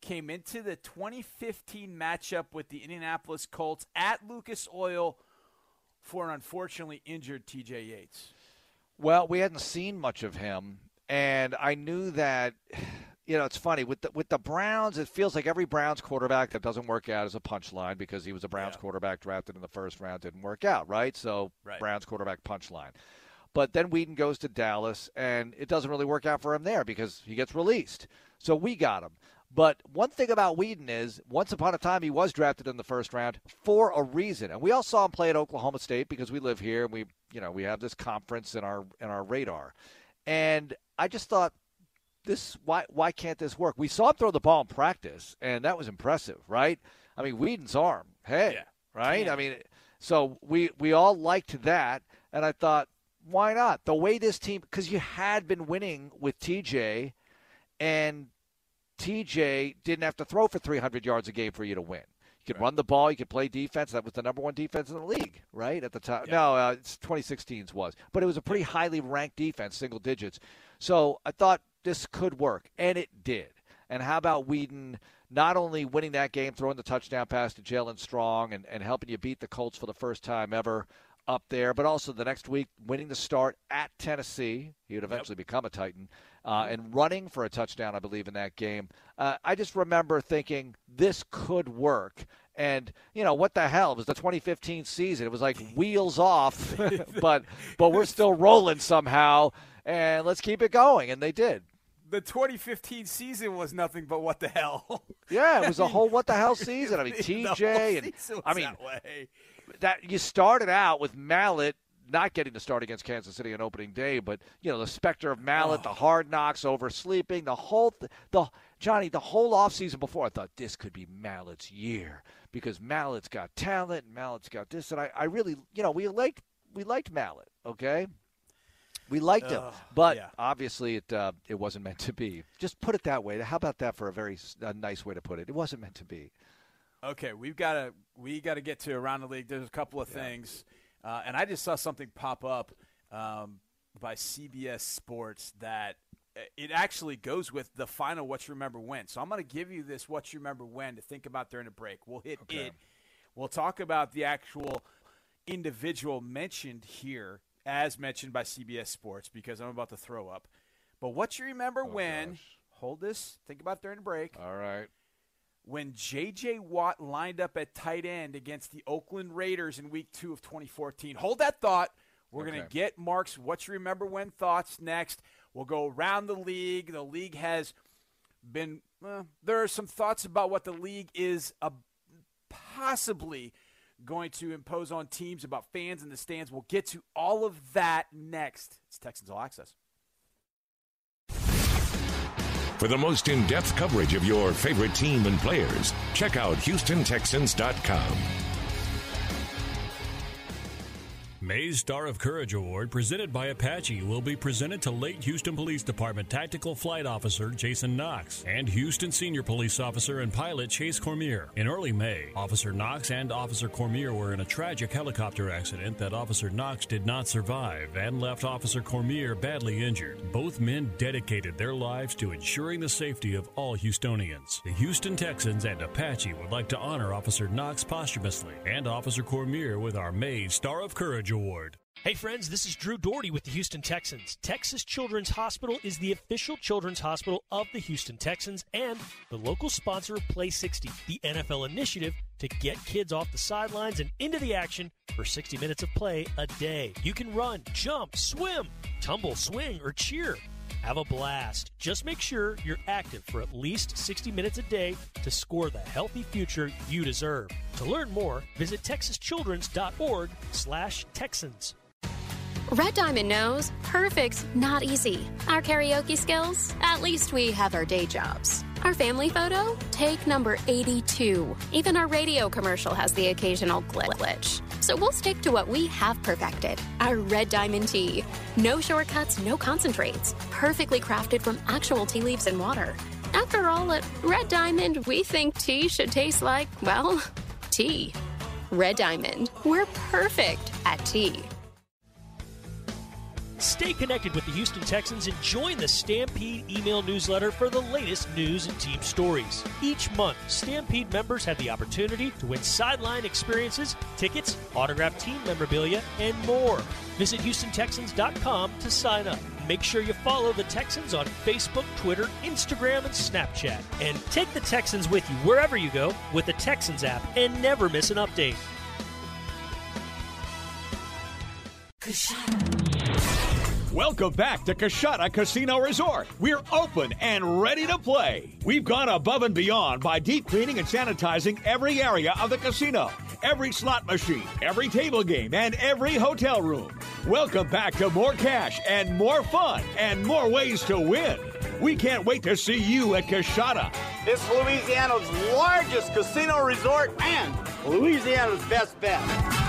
came into the 2015 matchup with the Indianapolis Colts at Lucas Oil for an unfortunately injured TJ Yates?
Well, we hadn't seen much of him, and I knew that. You know, it's funny with the with the Browns. It feels like every Browns quarterback that doesn't work out is a punchline because he was a Browns quarterback drafted in the first round, didn't work out, right? So
Right.
Browns quarterback punchline. But then Weeden goes to Dallas, and it doesn't really work out for him there because he gets released. So we got him. But one thing about Weeden is, once upon a time, he was drafted in the first round for a reason, and we all saw him play at Oklahoma State because we live here and we, you know, we have this conference in our in our radar. And I just thought, this why why can't this work? We saw him throw the ball in practice, and that was impressive, right? I mean, Weeden's arm, hey, right? I mean, so we we all liked that, and I thought, why not? The way this team, because you had been winning with TJ, and TJ didn't have to throw for 300 yards a game for you to win. You could run the ball. You could play defense. That was the number one defense in the league, right at the time.
Yeah.
No, uh, it's 2016's was, but it was a pretty highly ranked defense, single digits. So I thought this could work, and it did. And how about Weeden not only winning that game, throwing the touchdown pass to Jaelen Strong, and, and helping you beat the Colts for the first time ever up there, but also the next week winning the start at Tennessee. He would eventually become a Titan, uh, and running for a touchdown, I believe, in that game. Uh, I just remember thinking this could work. And you know what the hell? It was the 2015 season. It was like wheels off, but but we're still rolling somehow, and let's keep it going. And they did.
The 2015 season was nothing but what the hell.
Yeah, it was a whole what the hell season. I mean, TJ and I mean
that way.
that you started out with Mallett not getting to start against Kansas City on opening day, but you know the specter of Mallett,
Oh.
the hard knocks, oversleeping, the whole th- the Johnny, the whole offseason before, I thought this could be Mallett's year because Mallett's got talent and Mallett's got this, and I, I really, you know, we liked we liked Mallett, okay. We liked him,
Ugh,
but
yeah.
obviously it uh, it wasn't meant to be. Just put it that way. How about that for a very a nice way to put it? It wasn't meant to be.
Okay, we've got to we got to get to around the league. There's a couple of things, uh, and I just saw something pop up um, by CBS Sports that uh, it actually goes with the final "What You Remember When." So I'm going to give you this "What You Remember When" to think about during the break. We'll hit it. We'll talk about the actual individual mentioned here, as mentioned by CBS Sports, because I'm about to throw up. But what you remember when? Hold this. Think about during the break
All right.
when J.J. Watt lined up at tight end against the Oakland Raiders in Week Two of 2014. Hold that thought. We're going to get Mark's "What You Remember When" thoughts next. We'll go around the league. The league has been. Well, there are some thoughts about what the league is uh, possibly going to impose on teams about fans in the stands. We'll get to all of that next. It's Texans All Access.
For the most in depth coverage of your favorite team and players, check out HoustonTexans.com.
May's Star of Courage Award, presented by Apache, will be presented to late Houston Police Department Tactical Flight Officer Jason Knox and Houston Senior Police Officer and Pilot Chase Cormier. In early May, Officer Knox and Officer Cormier were in a tragic helicopter accident that Officer Knox did not survive and left Officer Cormier badly injured. Both men dedicated their lives to ensuring the safety of all Houstonians. The Houston Texans and Apache would like to honor Officer Knox posthumously and Officer Cormier with our May Star of Courage Award.
Hey friends, this is Drew Dougherty with the Houston Texans. Texas Children's Hospital is the official children's hospital of the Houston Texans and the local sponsor of Play 60, the NFL initiative to get kids off the sidelines and into the action for 60 minutes of play a day. You can run, jump, swim, tumble, swing, or cheer. Have a blast. Just make sure you're active for at least 60 minutes a day to score the healthy future you deserve. To learn more, visit texaschildren's.org slash Texans.
Red Diamond knows perfect's not easy. Our karaoke skills? At least we have our day jobs. Our family photo? Take number 82. Even our radio commercial has the occasional glitch. So we'll stick to what we have perfected our Red Diamond tea. No shortcuts, no concentrates. Perfectly crafted from actual tea leaves and water. After all, at Red Diamond, we think tea should taste like, well, tea. Red Diamond, we're perfect at tea.
Stay connected with the Houston Texans and join the Stampede email newsletter for the latest news and team stories. Each month, Stampede members have the opportunity to win sideline experiences, tickets, autographed team memorabilia, and more. Visit HoustonTexans.com to sign up. Make sure you follow the Texans on Facebook, Twitter, Instagram, and Snapchat. And take the Texans with you wherever you go with the Texans app and never miss an update.
Welcome back to Coushatta Casino Resort. We're open and ready to play. We've gone above and beyond by deep cleaning and sanitizing every area of the casino, every slot machine, every table game, and every hotel room. Welcome back to more cash and more fun and more ways to win. We can't wait to see you at Coushatta.
It's Louisiana's largest casino resort and Louisiana's best bet.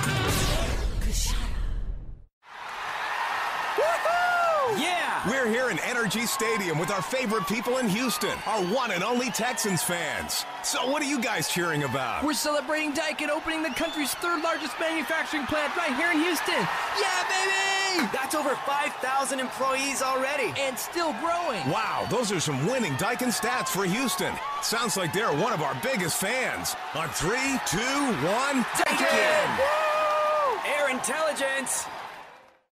We're here in NRG Stadium with our favorite people in Houston, our one and only Texans fans. So, what are you guys cheering about?
We're celebrating Daikin opening the country's third largest manufacturing plant right here in Houston. Yeah, baby!
That's over 5,000 employees already.
And still growing.
Wow, those are some winning Daikin stats for Houston. Sounds like they're one of our biggest fans. On three, two, one,
Daikin! Air intelligence!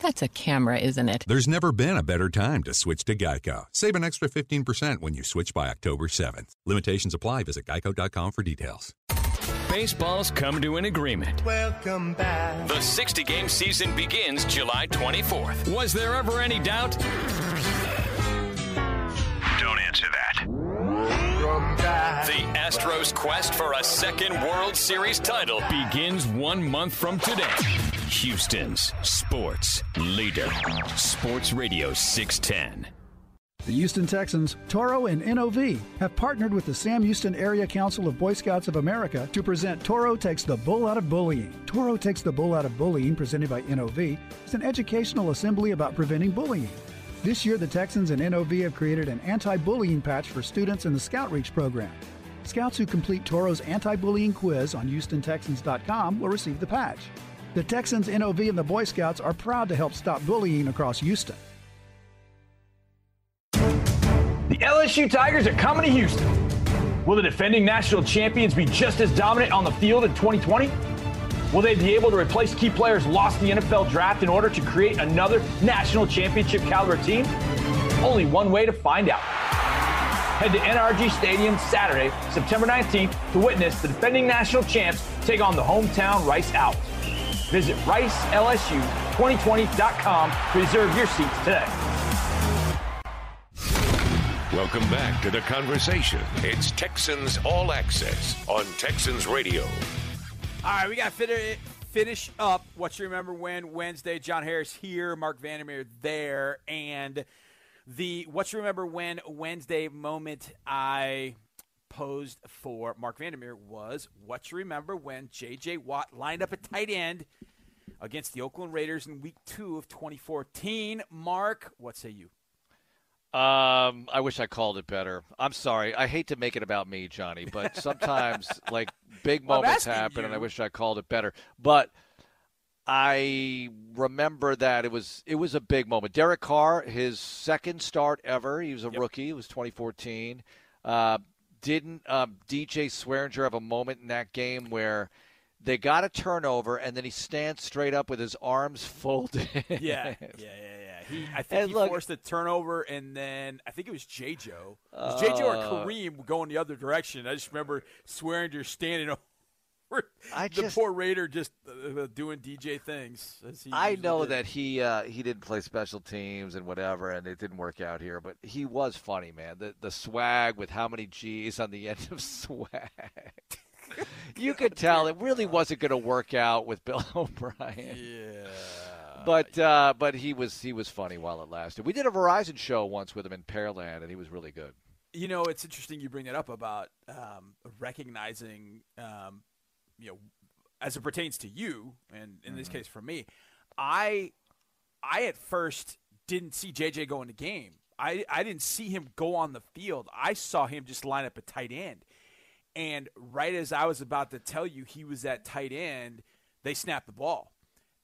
That's a camera, isn't it?
There's never been a better time to switch to Geico. Save an extra 15% when you switch by October 7th. Limitations apply. Visit geico.com for details.
Baseball's come to an agreement.
Welcome back.
The 60 game season begins July 24th. Was there ever any doubt?
Don't answer that.
The Astros' quest for a second World Series title begins one month from today. Houston's sports leader. Sports Radio 610.
The Houston Texans, Toro, and NOV have partnered with the Sam Houston Area Council of Boy Scouts of America to present Toro Takes the Bull Out of Bullying. Toro Takes the Bull Out of Bullying, presented by NOV, is an educational assembly about preventing bullying. This year, the Texans and NOV have created an anti bullying patch for students in the Scout Reach program. Scouts who complete Toro's anti bullying quiz on HoustonTexans.com will receive the patch. The Texans, NOV, and the Boy Scouts are proud to help stop bullying across Houston.
The LSU Tigers are coming to Houston. Will the defending national champions be just as dominant on the field in 2020? Will they be able to replace key players lost in the NFL draft in order to create another national championship caliber team? Only one way to find out. Head to NRG Stadium Saturday, September 19th to witness the defending national champs take on the hometown Rice Owls. Visit RiceLSU2020.com to reserve your seats today.
Welcome back to the conversation. It's Texans All Access on Texans Radio.
All right, we got to finish up what you remember when Wednesday. John Harris here, Marc Vandermeer there, and the what you remember when Wednesday moment I posed for Marc Vandermeer was what you remember when J.J. Watt lined up at tight end against the Oakland Raiders in Week Two of 2014. Mark, what say you?
Um, I wish I called it better. I'm sorry. I hate to make it about me, Johnny, but sometimes like big
Well,
moments happen, and I wish I called it better. But I remember that it was it was a big moment. Derek Carr, his second start ever. He was a rookie. It was 2014. Uh, didn't um, DJ Swearinger have a moment in that game where? They got a turnover, and then he stands straight up with his arms folded.
Yeah, yeah, yeah, yeah. He, I think
And
he
look-
forced a turnover, and then I think it was J. Joe. Was J. Joe or
Uh,
Kareem going the other direction. I just remember Swearinger standing over
I
the
just-
poor Raider just uh, doing DJ things. As he
I know
did.
that he uh, he didn't play special teams and whatever, and it didn't work out here. But he was funny, man. The the swag with how many G's on the end of swag. You could tell it really wasn't going to work out with Bill O'Brien.
Yeah.
But uh, but he was he was funny while it lasted. We did a Verizon show once with him in Pearland, and he was really good.
You know, it's interesting you bring that up about um, recognizing, um, you know, as it pertains to you, and in this case for me, I, I at first didn't see JJ go in the game. I, I didn't see him go on the field. I saw him just line up a tight end. And right as I was about to tell you he was at tight end, they snapped the ball.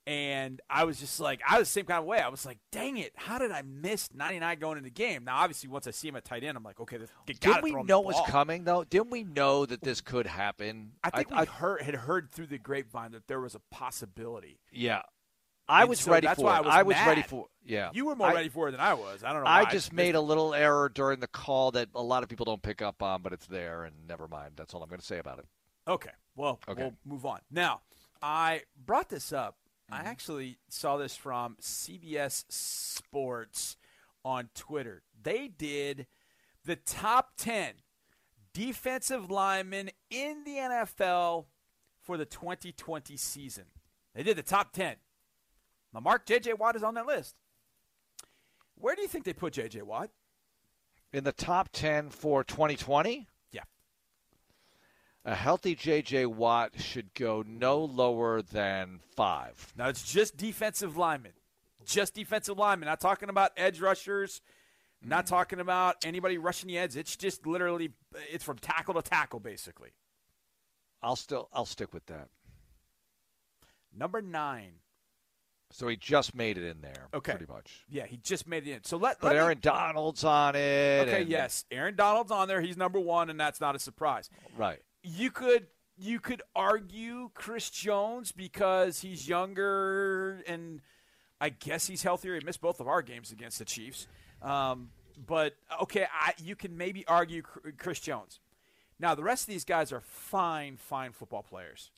And I was just like, I was the same kind of way. I was like, dang it, how did I miss 99 going in the game? Now, obviously, once I see him at tight end, I'm like, okay, this, you gotta
Didn't we know it was coming though? Didn't we know that this could happen?
I think we heard, had heard through the grapevine that there was a possibility.
Yeah. I
And
was
so
ready
that's
for
why
it.
I was
ready
mad.
for yeah.
You were more
I-
ready for it than I was. I don't know.
I just made a little error during the call that a lot of people don't pick up on, but it's there, and never mind. That's all I'm going to say about it.
Okay. Well,
Okay.
we'll move on. Now, I brought this up.
Mm-hmm.
I actually saw this from CBS Sports on Twitter. They did the top 10 defensive linemen in the NFL for the 2020 season. They did the top 10. Now, Mark, J.J. Watt is on that list. Where do you think they put J.J. Watt?
In the top 10 for 2020?
Yeah.
A healthy J.J. Watt should go no lower than five.
Now, it's just defensive linemen. Just defensive linemen. Not talking about edge rushers. Not talking about anybody rushing the edge. It's just literally, it's from tackle to tackle, basically.
I'll still, I'll stick with that.
Number nine.
So he just made it in there,
Okay.
pretty much.
Yeah, he just made it in. So let,
But
let me-
Aaron Donald's on it.
Okay,
and-
yes, Aaron Donald's on there. He's number one, and that's not a surprise.
Right.
You could you could argue Chris Jones because he's younger and I guess he's healthier. He missed both of our games against the Chiefs. Um, but okay, I, you can maybe argue Chris Jones. Now the rest of these guys are fine, fine football players.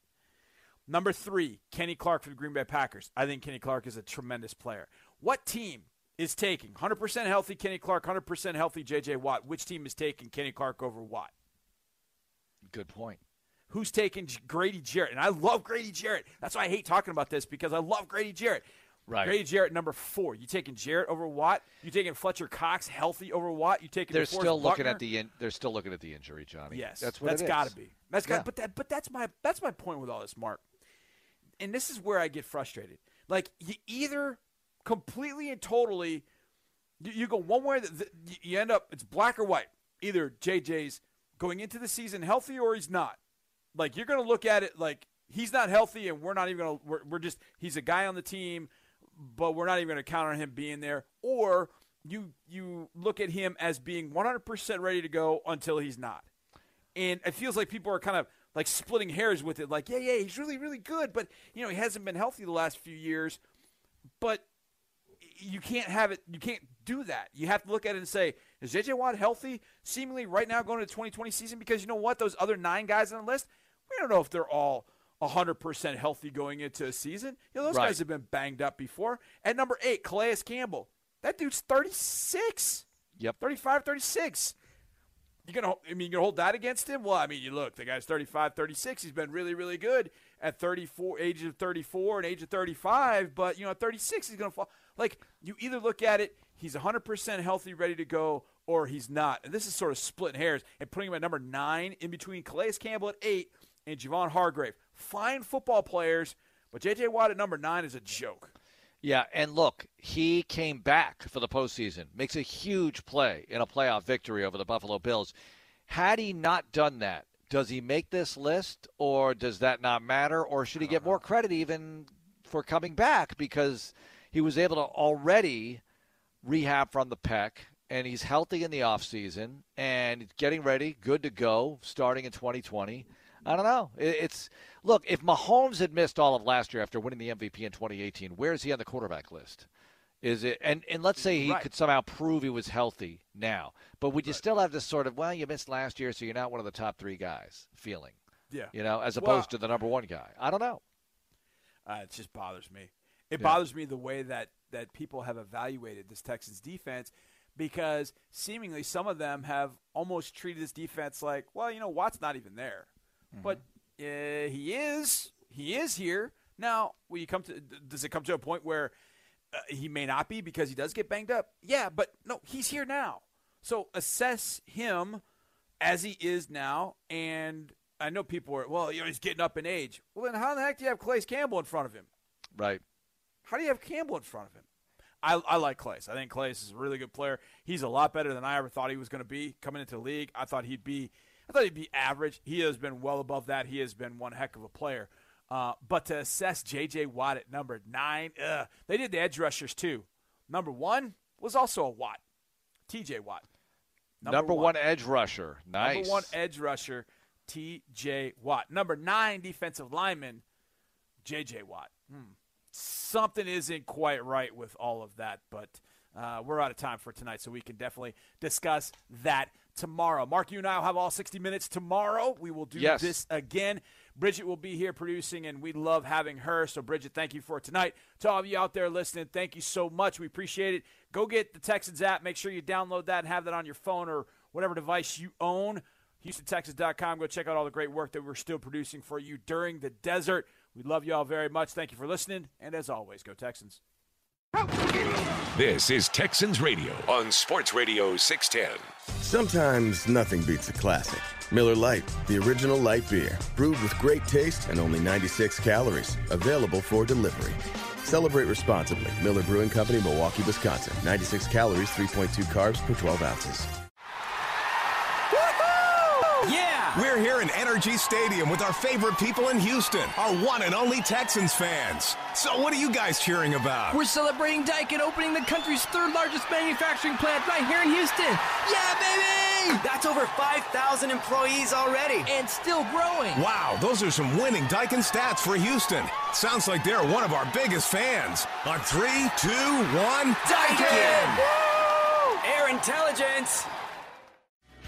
Number three, Kenny Clark for the Green Bay Packers. I think Kenny Clark is a tremendous player. What team is taking 100% healthy Kenny Clark, 100% healthy J.J. Watt? Which team is taking Kenny Clark over Watt?
Good point.
Who's taking Grady Jarrett? And I love Grady Jarrett. That's why I hate talking about this because I love Grady Jarrett.
Right.
Grady Jarrett, number four. You taking Jarrett over Watt? You taking Fletcher Cox healthy over Watt? You taking
They're
DeForest
still looking
Buckner?
at the in, they're still looking at the injury, Johnny.
Yes,
that's what
that's
it is.
got to be. That's got.
Yeah.
But that, but that's my that's my point with all this, Mark. And this is where I get frustrated. Like you either completely and totally, you, you go one way. That you end up it's black or white. Either JJ's going into the season healthy or he's not. Like you're going to look at it like he's not healthy, and we're not even going to. We're, we're just he's a guy on the team, but we're not even going to count on him being there. Or you you look at him as being 100% ready to go until he's not. And it feels like people are kind of like splitting hairs with it. Like, yeah, yeah, he's really, really good, but you know, he hasn't been healthy the last few years. But you can't have it. You can't do that. You have to look at it and say, is JJ Watt healthy? Seemingly right now going to the 2020 season because you know what? Those other nine guys on the list, we don't know if they're all 100% healthy going into a season. You know, those
Right.
guys have been banged up before. At number eight, Calais Campbell. That dude's 36.
Yep.
35, 36. You gonna, I mean, you gonna hold that against him? Well, I mean, you look, the guy's 35, 36. He's been really, really good at 34, age of 34 and age of 35. But you know, at 36, he's gonna fall. Like you either look at it, he's 100 percent healthy, ready to go, or he's not. And this is sort of splitting hairs and putting him at number nine in between Calais Campbell at eight and Javon Hargrave. Fine football players, but J.J. Watt at number nine is a joke.
Yeah, and look, he came back for the postseason, makes a huge play in a playoff victory over the Buffalo Bills. Had he not done that, does he make this list, or does that not matter, or should he get more credit even for coming back because he was able to already rehab from the pec and he's healthy in the offseason and getting ready, good to go, starting in 2020. I don't know. It's look if Mahomes had missed all of last year after winning the MVP in 2018, where is he on the quarterback list? Is it and and let's say he
Right.
could somehow prove he was healthy now, but would you still have this sort of well, you missed last year, so you're not one of the top three guys feeling,
Yeah.
you know, as
Well-
opposed to the number one guy? I don't know.
Uh, it just bothers me. It
Yeah.
bothers me the way that that people have evaluated this Texans defense because seemingly some of them have almost treated this defense like, well, you know, Watt's not even there, but uh, he is. He is here now. Will you come to? Does it come to a point where uh, he may not be because he does get banged up? Yeah, but no, he's here now. So assess him as he is now, and I know people are well, you know, he's getting up in age. Well, then how the heck do you have Calais Campbell in front of him?
Right.
How do you have Campbell in front of him? I, I like Clay. I think Clay is a really good player. He's a lot better than I ever thought he was going to be coming into the league. I thought he'd be, I thought he'd be average. He has been well above that. He has been one heck of a player. Uh, but to assess J.J. Watt at number nine, ugh, they did the edge rushers too. Number one was also a Watt, T.J. Watt.
Number, one. edge rusher, nice.
Number one edge rusher, T.J. Watt. Number nine defensive lineman, J.J. Watt. Hmm. Something isn't quite right with all of that, but uh, we're out of time for tonight, so we can definitely discuss that tomorrow. Mark, you and I will have all 60 minutes tomorrow. We will do
Yes.
this again. Bridget will be here producing, and we love having her. So, Bridget, thank you for tonight. To all of you out there listening, thank you so much. We appreciate it. Go get the Texans app. Make sure you download that and have that on your phone or whatever device you own. HoustonTexans.com. Go check out all the great work that we're still producing for you during the desert. We love you all very much. Thank you for listening. And as always, go Texans.
This is Texans Radio on Sports Radio 610.
Sometimes nothing beats a classic. Miller Lite, the original light beer, brewed with great taste and only 96 calories. Available for delivery. Celebrate responsibly. Miller Brewing Company, Milwaukee, Wisconsin. 96 calories, 3.2 carbs per 12 ounces.
We're here in NRG Stadium with our favorite people in Houston, our one and only Texans fans. So, what are you guys cheering about?
We're celebrating Daikin opening the country's third largest manufacturing plant right here in Houston. Yeah, baby!
That's over 5,000 employees already.
And still growing.
Wow, those are some winning Daikin stats for Houston. Sounds like they're one of our biggest fans. On three, two, one,
Daikin!
Air intelligence!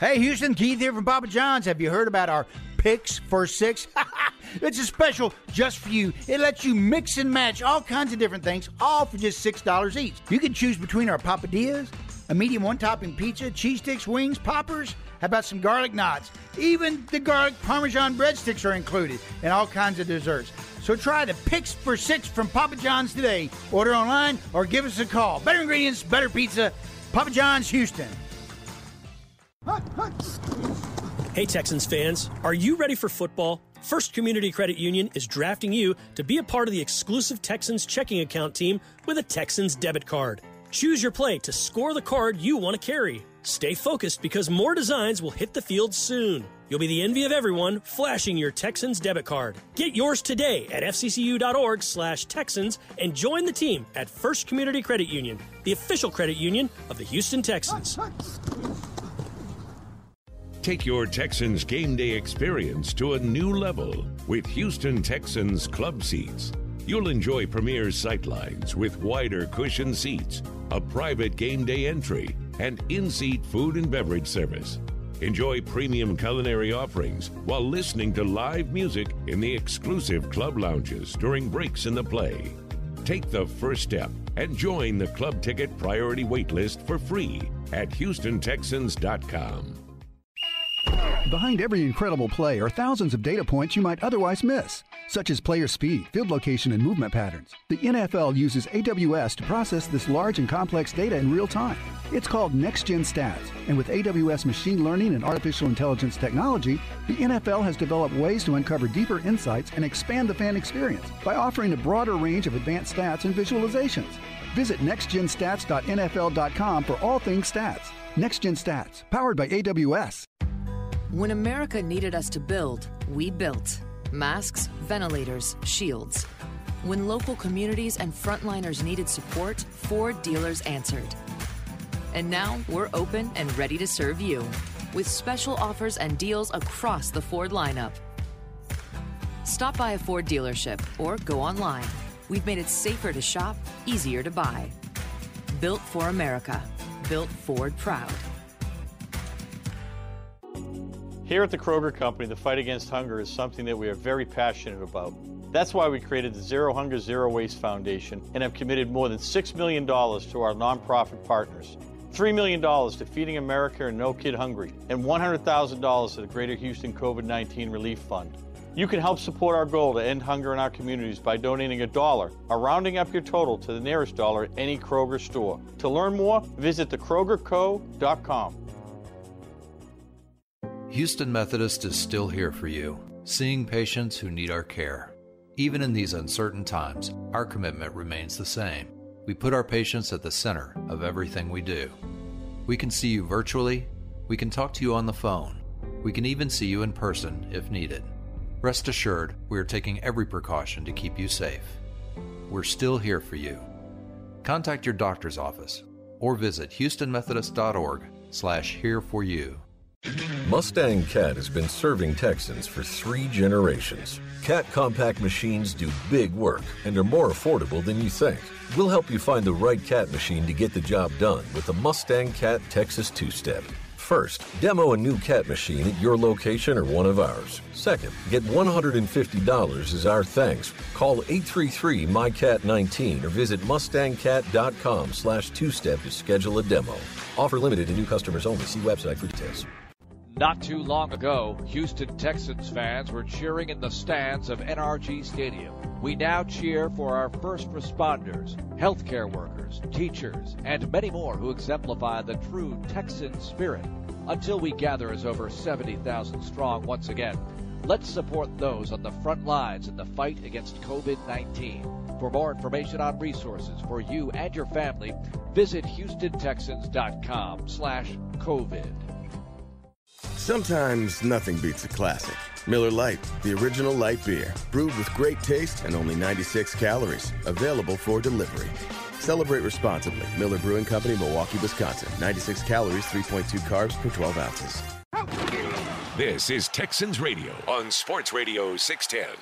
Hey, Houston, Keith here from Papa John's. Have you heard about our Picks for Six? it's a special just for you. It lets you mix and match all kinds of different things, all for just $6 each. You can choose between our papadias, a medium one topping pizza, cheese sticks, wings, poppers. How about some garlic knots? Even the garlic parmesan breadsticks are included, and all kinds of desserts. So try the Picks for Six from Papa John's today. Order online or give us a call. Better ingredients, better pizza. Papa John's, Houston.
Hey, Texans fans, are you ready for football? First Community Credit Union is drafting you to be a part of the exclusive Texans checking account team with a Texans debit card. Choose your play to score the card you want to carry. Stay focused because more designs will hit the field soon. You'll be the envy of everyone flashing your Texans debit card. Get yours today at fccu.org slash Texans and join the team at First Community Credit Union, the official credit union of the Houston Texans.
Take your Texans game day experience to a new level with Houston Texans club seats. You'll enjoy premier sightlines with wider cushion seats, a private game day entry, and in seat food and beverage service. Enjoy premium culinary offerings while listening to live music in the exclusive club lounges during breaks in the play. Take the first step and join the club ticket priority waitlist for free at HoustonTexans.com.
Behind every incredible play are thousands of data points you might otherwise miss, such as player speed, field location, and movement patterns. The NFL uses AWS to process this large and complex data in real time. It's called Next Gen Stats, and with AWS machine learning and artificial intelligence technology, the NFL has developed ways to uncover deeper insights and expand the fan experience by offering a broader range of advanced stats and visualizations. Visit nextgenstats.nfl.com for all things stats. Next Gen Stats, powered by AWS.
When America needed us to build, we built. Masks, ventilators, shields. When local communities and frontliners needed support, Ford dealers answered. And now we're open and ready to serve you with special offers and deals across the Ford lineup. Stop by a Ford dealership or go online. We've made it safer to shop, easier to buy. Built for America. Built Ford proud.
Here at the Kroger Company, the fight against hunger is something that we are very passionate about. That's why we created the Zero Hunger Zero Waste Foundation and have committed more than $6 million to our nonprofit partners. $3 million to Feeding America and No Kid Hungry, and $100,000 to the Greater Houston COVID 19 Relief Fund. You can help support our goal to end hunger in our communities by donating a dollar or rounding up your total to the nearest dollar at any Kroger store. To learn more, visit thekrogerco.com.
Houston Methodist is still here for you, seeing patients who need our care. Even in these uncertain times, our commitment remains the same. We put our patients at the center of everything we do. We can see you virtually, we can talk to you on the phone, we can even see you in person if needed. Rest assured, we are taking every precaution to keep you safe. We're still here for you. Contact your doctor's office or visit houstonmethodist.org slash here for you.
Mustang Cat has been serving Texans for three generations. Cat compact machines do big work and are more affordable than you think. We'll help you find the right cat machine to get the job done with the Mustang Cat Texas Two Step. First, demo a new cat machine at your location or one of ours. Second, get $150 as our thanks. Call 833-MyCat19 or visit mustangcat.com slash two-step to schedule a demo. Offer limited to new customers only. See website for details.
Not too long ago, Houston Texans fans were cheering in the stands of NRG Stadium. We now cheer for our first responders, healthcare workers, teachers, and many more who exemplify the true Texan spirit. Until we gather as over 70,000 strong once again, let's support those on the front lines in the fight against COVID-19. For more information on resources for you and your family, visit HoustonTexans.com slash COVID.
Sometimes nothing beats a classic. Miller Lite, the original light beer, brewed with great taste and only 96 calories. Available for delivery. Celebrate responsibly. Miller Brewing Company, Milwaukee, Wisconsin. 96 calories, 3.2 carbs per 12 ounces.
This is Texans Radio on Sports Radio 610.